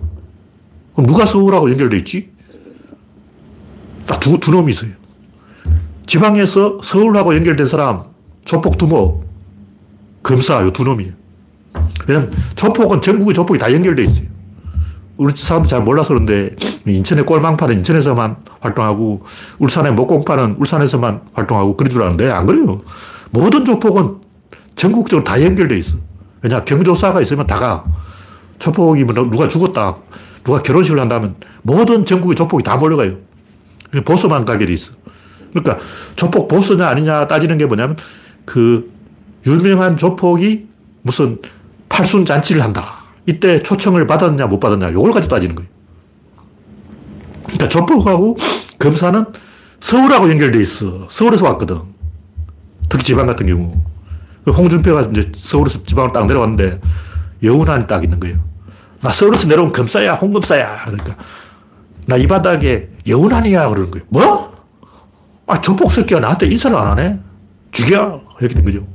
그럼 누가 서울하고 연결돼 있지? 딱 두, 두 놈이 있어요. 지방에서 서울하고 연결된 사람, 조폭 두모, 검사, 요 두 놈이에요. 왜냐면 조폭은 전국의 조폭이 다 연결돼 있어요. 우리 사람들 잘 몰라서 그런데 인천의 꼴망파는 인천에서만 활동하고 울산의 목공파는 울산에서만 활동하고 그런 줄 아는데 안 그래요. 모든 조폭은 전국적으로 다 연결돼 있어. 왜냐 경조사가 있으면 다가 조폭이 뭐 누가 죽었다 누가 결혼식을 한다면 모든 전국의 조폭이 다 몰려가요. 보수만 가게 돼 있어. 그러니까 조폭 보수냐 아니냐 따지는 게 뭐냐면 그 유명한 조폭이 무슨 팔순 잔치를 한다. 이때 초청을 받았냐 못 받았냐 이걸 가지고 따지는 거예요. 그러니까 조폭하고 검사는 서울하고 연결돼 있어. 서울에서 왔거든. 특히 지방 같은 경우. 홍준표가 이제 서울에서 지방으로 딱 내려왔는데 여운안이 딱 있는 거예요. 나 서울에서 내려온 검사야, 홍검사야. 그러니까 나 이 바닥에 여운안이야. 그러는 거예요. 뭐? 아, 조폭 새끼가 나한테 인사를 안 하네? 죽여! 이렇게 된 거죠.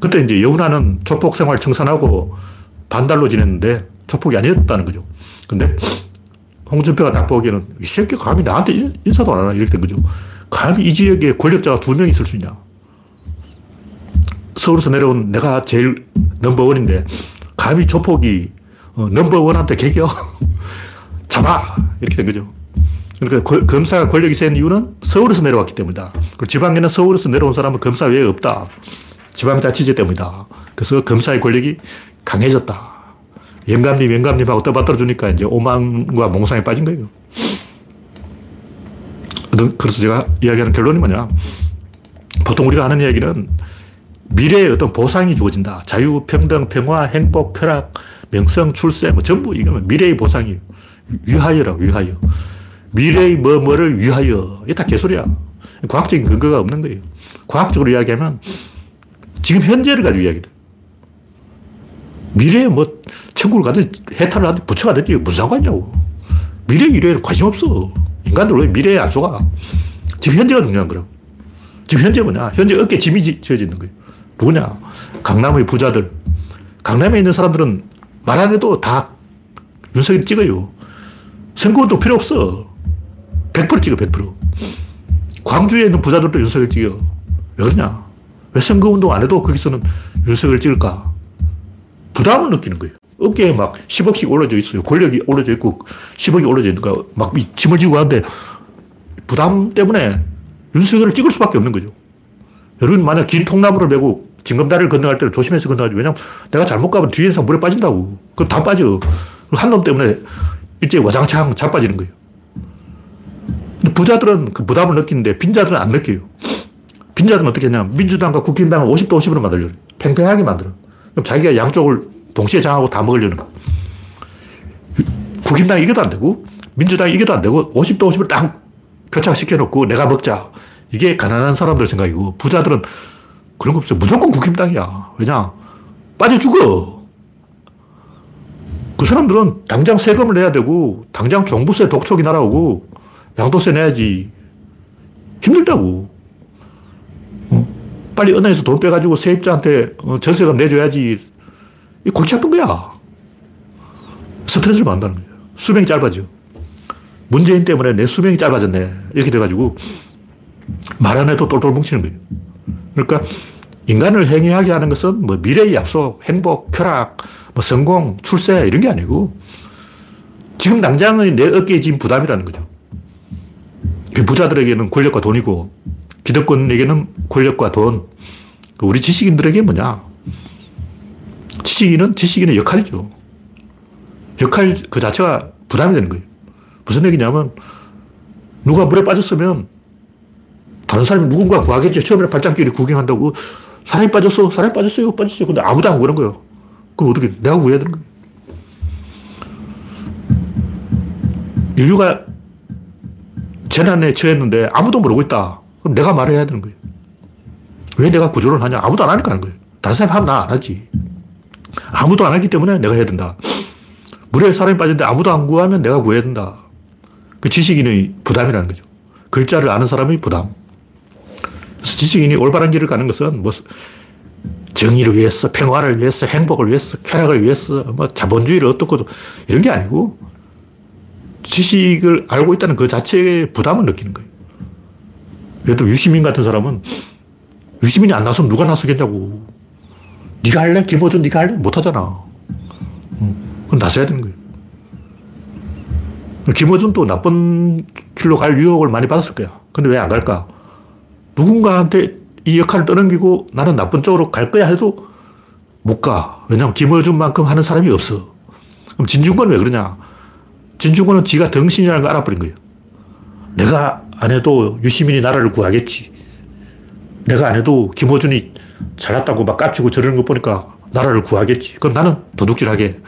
그때 이제 여운안은 조폭 생활 청산하고 반달로 지냈는데 조폭이 아니었다는 거죠. 근데 홍준표가 딱 보기에는 이 새끼 감히 나한테 인사도 안 하나 이렇게 된 거죠. 감히 이 지역에 권력자가 두 명 있을 수 있냐. 서울에서 내려온 내가 제일 넘버원인데 감히 조폭이 어, 넘버원한테 개겨 *laughs* 잡아 이렇게 된 거죠. 그러니까 검사가 권력이 센 이유는 서울에서 내려왔기 때문이다. 그리고 지방에는 서울에서 내려온 사람은 검사 외에 없다. 지방자치제 때문이다. 그래서 검사의 권력이 강해졌다. 영감님, 영감님하고 떠받들어 주니까 이제 오만과 몽상에 빠진 거예요. 그래서 제가 이야기하는 결론이 뭐냐. 보통 우리가 하는 이야기는 미래의 어떤 보상이 주어진다. 자유, 평등, 평화, 행복, 쾌락, 명성, 출세, 뭐 전부 이거는 미래의 보상이에요. 위하여라고, 위하여. 미래의 뭐, 뭐를 위하여. 이게 다 개소리야. 과학적인 근거가 없는 거예요. 과학적으로 이야기하면 지금 현재를 가지고 이야기돼. 미래에 뭐, 천국을 가든 해탈을 하든 부처가 되든 무슨 상관이냐고. 미래 미래에는 관심 없어. 인간들 왜 미래에 안 속아? 지금 현재가 중요한 거라고. 지금 현재 뭐냐? 현재 어깨 짐이 지어져 있는 거예요. 누구냐? 강남의 부자들. 강남에 있는 사람들은 말 안 해도 다 윤석열 찍어요. 선거운동 필요 없어. 100% 찍어, 100%. 광주에 있는 부자들도 윤석열 찍어. 왜 그러냐? 왜 선거운동 안 해도 거기서는 윤석열 찍을까? 부담을 느끼는 거예요. 어깨에 막 10억씩 올려져 있어요. 권력이 올려져 있고 10억이 올려져 있으니까 막 짐을 지고 하는데 부담 때문에 윤석열을 찍을 수밖에 없는 거죠. 여러분 만약 긴 통나무를 메고 징검다리를 건너갈 때는 조심해서 건너가죠. 왜냐면 내가 잘못 가면 뒤에서 물에 빠진다고. 그럼 다 빠져. 한 놈 때문에 일제히 와장창 자빠지는 거예요. 부자들은 그 부담을 느끼는데 빈자들은 안 느껴요. 빈자들은 어떻게 했냐 민주당과 국힘당을 50대 50으로 만들려고 팽팽하게 만들어. 그럼 자기가 양쪽을 동시에 장하고 다 먹으려는 거. 국힘당이 이겨도 안 되고 민주당이 이겨도 안 되고 50대 50을 딱 교착시켜 놓고 내가 먹자. 이게 가난한 사람들 생각이고 부자들은 그런 거 없어요. 무조건 국힘당이야. 왜냐? 빠져 죽어. 그 사람들은 당장 세금을 내야 되고, 당장 종부세 독촉이 날아오고, 양도세 내야지. 힘들다고. 어? 빨리 은행에서 돈 빼가지고 세입자한테 어, 전세금 내줘야지. 이 골치 아픈 거야. 스트레스를 받는다는 거예요. 수명이 짧아져. 문재인 때문에 내 수명이 짧아졌네. 이렇게 돼가지고 말 안 해도 똘똘 뭉치는 거예요. 그러니까 인간을 행위하게 하는 것은 뭐 미래의 약속, 행복, 쾌락, 뭐 성공, 출세 이런 게 아니고 지금 당장은 내 어깨에 진 부담이라는 거죠. 그 부자들에게는 권력과 돈이고 기득권에게는 권력과 돈. 우리 지식인들에게 뭐냐? 지식인은 지식인의 역할이죠. 역할 그 자체가 부담이 되는 거예요. 무슨 얘기냐면 누가 물에 빠졌으면 다른 사람이 누군가 구하겠지. 처음에 발장길이 구경한다고 사람이 빠졌어. 사람이 빠졌어요. 빠졌어요. 근데 아무도 안 구하는 거예요. 그럼 어떻게 내가 구해야 되는 거예요. 인류가 재난에 처했는데 아무도 모르고 있다. 그럼 내가 말해야 되는 거예요. 왜 내가 구조를 하냐? 아무도 안 하니까 하는 거예요. 다른 사람이 하면 나 안 하지. 아무도 안 하기 때문에 내가 해야 된다. 물에 사람이 빠졌는데 아무도 안 구하면 내가 구해야 된다. 그 지식인의 부담이라는 거죠. 글자를 아는 사람의 부담. 그래서 지식인이 올바른 길을 가는 것은 뭐 정의를 위해서, 평화를 위해서, 행복을 위해서, 쾌락을 위해서, 뭐 자본주의를 어떻고 이런 게 아니고 지식을 알고 있다는 그 자체의 부담을 느끼는 거예요. 예를 들어 유시민 같은 사람은 유시민이 안 나서면 누가 나서겠냐고. 네가 할래? 김호준 네가 할래? 못하잖아. 그럼 나서야 되는 거예요. 김호준도 나쁜 길로 갈 유혹을 많이 받았을 거야. 근데 왜 안 갈까? 누군가한테 이 역할을 떠넘기고 나는 나쁜 쪽으로 갈 거야 해도 못 가. 왜냐하면 김호준만큼 하는 사람이 없어. 그럼 진중권은 왜 그러냐? 진중권은 지가 덩신이라는 걸 알아버린 거예요. 내가 안 해도 유시민이 나라를 구하겠지. 내가 안 해도 김호준이 잘났다고 막 깝치고 저러는 거 보니까 나라를 구하겠지. 그럼 나는 도둑질하게.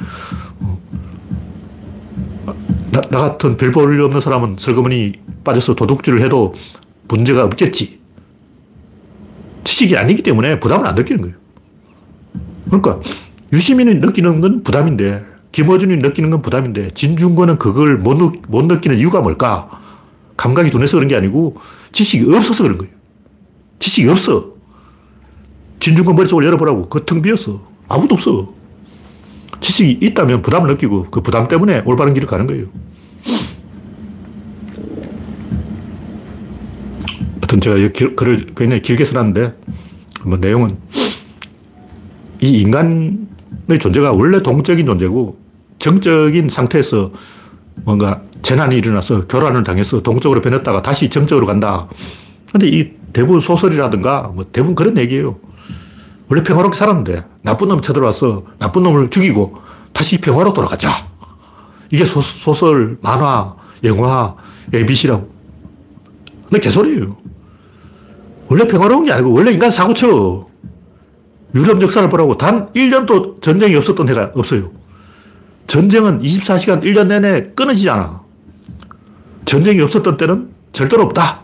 나, 나 같은 별볼 없는 사람은 설거머니 빠져서 도둑질을 해도 문제가 없겠지. 지식이 아니기 때문에 부담을 안 느끼는 거예요. 그러니까 유시민이 느끼는 건 부담인데 김어준이 느끼는 건 부담인데 진중권은 그걸 못, 느, 못 느끼는 이유가 뭘까? 감각이 둔해서 그런 게 아니고 지식이 없어서 그런 거예요. 지식이 없어. 진중권 머릿속을 열어보라고. 그 텅 비었어. 아무도 없어. 지식이 있다면 부담을 느끼고 그 부담 때문에 올바른 길을 가는 거예요. 하여튼 제가 이 글을 굉장히 길게 써놨는데 뭐 내용은 이 인간의 존재가 원래 동적인 존재고 정적인 상태에서 뭔가 재난이 일어나서 교란을 당해서 동적으로 변했다가 다시 정적으로 간다. 근데 이 대부분 소설이라든가 뭐 대부분 그런 얘기예요. 원래 평화롭게 살았는데 나쁜 놈 쳐들어와서 나쁜 놈을 죽이고 다시 평화로 돌아가자. 이게 소, 소설, 만화, 영화, ABC라고. 근데 개소리예요. 원래 평화로운 게 아니고 원래 인간 사고쳐. 유럽 역사를 보라고 단 1년도 전쟁이 없었던 해가 없어요. 전쟁은 24시간 1년 내내 끊어지지 않아. 전쟁이 없었던 때는 절대로 없다.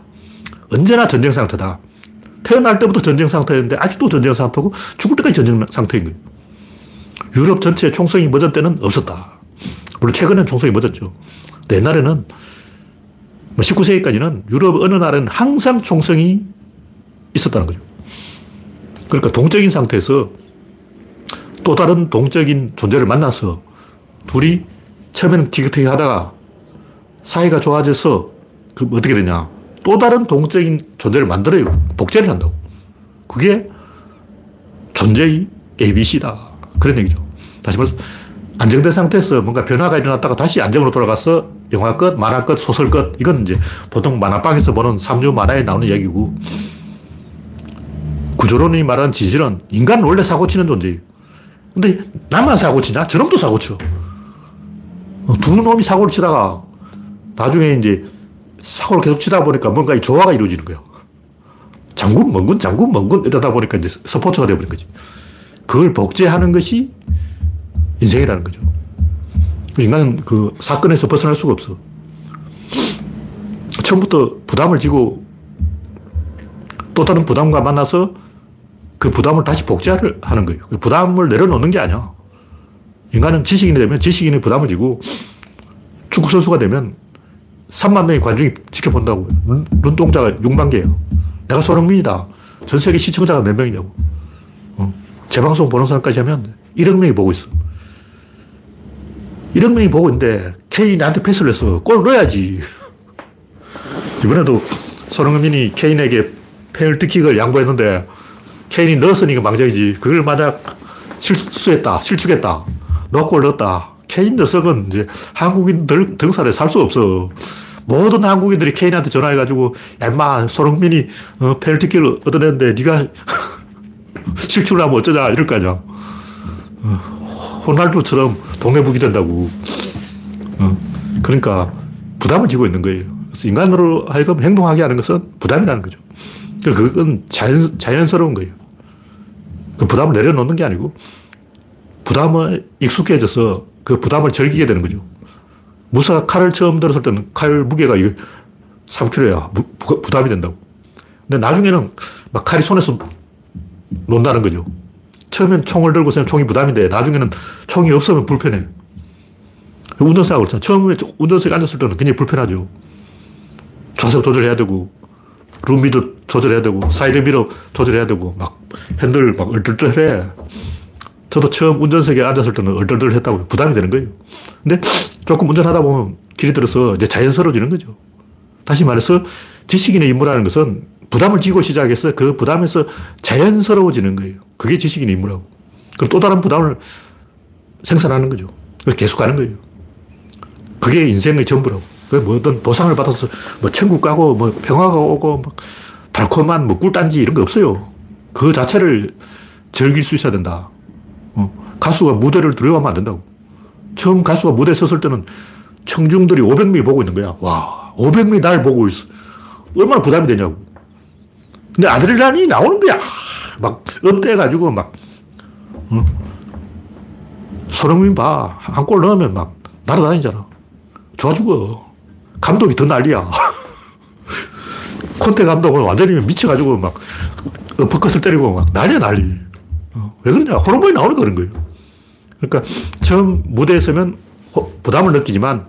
언제나 전쟁 상태다. 태어날 때부터 전쟁 상태였는데 아직도 전쟁 상태고 죽을 때까지 전쟁 상태인 거예요. 유럽 전체 총성이 멎은 때는 없었다. 물론 최근엔 총성이 멎었죠. 옛날에는 19세기까지는 뭐 유럽 어느 나라는 항상 총성이 있었다는 거죠. 그러니까 동적인 상태에서 또 다른 동적인 존재를 만나서 둘이 처음에는 티격태격 하다가 사이가 좋아져서 그 어떻게 되냐. 또 다른 동적인 존재를 만들어요. 복제를 한다고. 그게 존재의 ABC다. 그런 얘기죠. 다시 말해서 안정된 상태에서 뭔가 변화가 일어났다가 다시 안정으로 돌아가서 영화 끝, 만화 끝, 소설 끝. 이건 이제 보통 만화방에서 보는 삼류 만화에 나오는 얘기고 구조론이 말하는 진실은 인간은 원래 사고치는 존재예요. 근데 나만 사고치냐? 저놈도 사고쳐. 두 놈이 사고를 치다가 나중에 이제 사고를 계속 치다 보니까 뭔가 이 조화가 이루어지는 거예요. 장군, 멍군, 장군, 멍군 이러다 보니까 이제 스포츠가 되어버린 거지. 그걸 복제하는 것이 인생이라는 거죠. 인간은 그 사건에서 벗어날 수가 없어. 처음부터 부담을 지고 또 다른 부담과 만나서 그 부담을 다시 복제를 하는 거예요. 그 부담을 내려놓는 게 아니야. 인간은 지식인이 되면 지식인이 부담을 지고 축구선수가 되면 3만 명의 관중이 지켜본다고. 눈, 눈동자가 6만 개예요. 내가 손흥민이다. 전 세계 시청자가 몇 명이냐고. 어. 재방송 보는 사람까지 하면 1억 명이 보고 있어. 1억 명이 보고 있는데 K 나한테 패스를 했어. 골 넣어야지. *laughs* 이번에도 손흥민이 케인에게 페널티킥을 양보했는데 케인이 넣었으니까 망정이지. 그걸 만약 실수했다, 실축했다, 넣골 넣었다. 케인 녀석은 이제 한국인 들, 등살에 살 수 없어. 모든 한국인들이 케인한테 전화해가지고, 야, 임마, 손흥민이 어, 페널티킥을 얻어냈는데 네가 *laughs* 실축을 하면 어쩌냐, 이럴 거 아니야. 어, 호날두처럼 동네북이 된다고. 어, 그러니까 부담을 지고 있는 거예요. 그래서 인간으로 하여금 행동하게 하는 것은 부담이라는 거죠. 그건 자연, 자연스러운 거예요. 그 부담을 내려놓는 게 아니고 부담을 익숙해져서 그 부담을 즐기게 되는 거죠. 무사가 칼을 처음 들었을 때는 칼 무게가 이게 3kg야. 부, 부담이 된다고. 근데 나중에는 막 칼이 손에서 논다는 거죠. 처음엔 총을 들고 있으면 총이 부담인데 나중에는 총이 없으면 불편해. 운전사가 그렇잖아. 처음에 운전석에 앉았을 때는 굉장히 불편하죠. 좌석 조절해야 되고, 룸미러도 조절해야 되고, 사이드 미러 조절해야 되고, 막 핸들 막 얼떨떨해. 저도 처음 운전석에 앉았을 때는 얼떨떨 했다고 부담이 되는 거예요. 근데 조금 운전하다 보면 길이 들어서 이제 자연스러워지는 거죠. 다시 말해서 지식인의 임무라는 것은 부담을 지고 시작해서 그 부담에서 자연스러워지는 거예요. 그게 지식인의 임무라고. 그럼 또 다른 부담을 생산하는 거죠. 계속 가는 거예요. 그게 인생의 전부라고. 뭐 어떤 보상을 받아서 뭐 천국 가고 뭐 평화가 오고 뭐 달콤한 뭐 꿀단지 이런 거 없어요. 그 자체를 즐길 수 있어야 된다. 어. 가수가 무대를 두려워하면 안 된다고. 처음 가수가 무대에 섰을 때는 청중들이 500명이 보고 있는 거야. 와, 500명이 날 보고 있어. 얼마나 부담이 되냐고. 근데 아드레날린이 나오는 거야. 막 up돼가지고 막, 어? 손흥민 봐. 한 골 넣으면 막 날아다니잖아. 좋아 죽어. 감독이 더 난리야. *laughs* 콘테 감독은 완전히 미쳐가지고 막 어퍼컷을 때리고 막 난리야 난리. 어, 왜 그러냐. 호르몬이 나오는 그런 거예요. 그러니까 처음 무대에 서면 부담을 느끼지만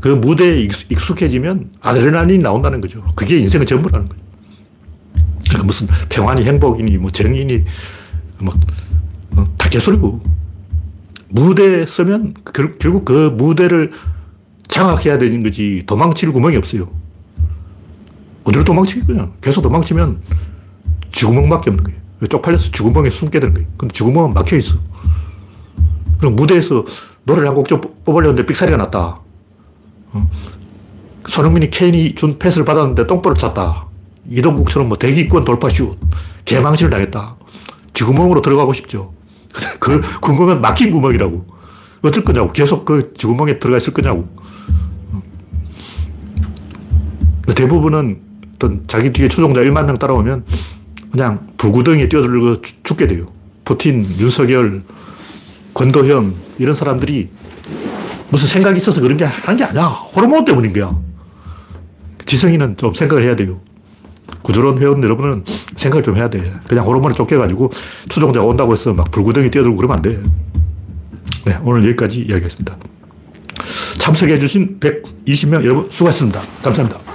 그 무대에 익숙해지면 아드레날린이 나온다는 거죠. 그게 인생의 전부라는 거죠. 그러니까 무슨 평안이 행복이니 뭐 정의니 막 어, 다 개소리고 무대에 서면 결국 그 무대를 장악해야 되는 거지 도망칠 구멍이 없어요. 어디로 도망치겠냐. 계속 도망치면 쥐구멍밖에 없는 거예요. 쪽팔려서 쥐구멍에 숨게 되는 거예요. 근데 쥐구멍은 막혀 있어. 그럼 무대에서 노래를 한 곡 좀 뽑으려는데 삑사리가 났다. 어? 손흥민이 케인이 준 패스를 받았는데 똥볼을 찼다. 이동국처럼 뭐 대기권 돌파 슛. 개망신을 당했다. 쥐구멍으로 들어가고 싶죠. *laughs* 그 구멍은 막힌 구멍이라고. 어쩔 거냐고. 계속 그 쥐구멍에 들어가 있을 거냐고. 대부분은 어떤 자기 뒤에 추종자 1만 명 따라오면 그냥 불구덩이에 뛰어들고 죽게 돼요. 푸틴, 윤석열, 권도현 이런 사람들이 무슨 생각이 있어서 그런 게 하는 게 아니야. 호르몬 때문인 거야. 지성이는 좀 생각을 해야 돼요. 구조론 회원 여러분은 생각을 좀 해야 돼. 그냥 호르몬에 쫓겨가지고 추종자가 온다고 해서 막 불구덩이 뛰어들고 그러면 안 돼. 네, 오늘 여기까지 이야기했습니다. 참석해주신 120명 여러분 수고하셨습니다. 감사합니다.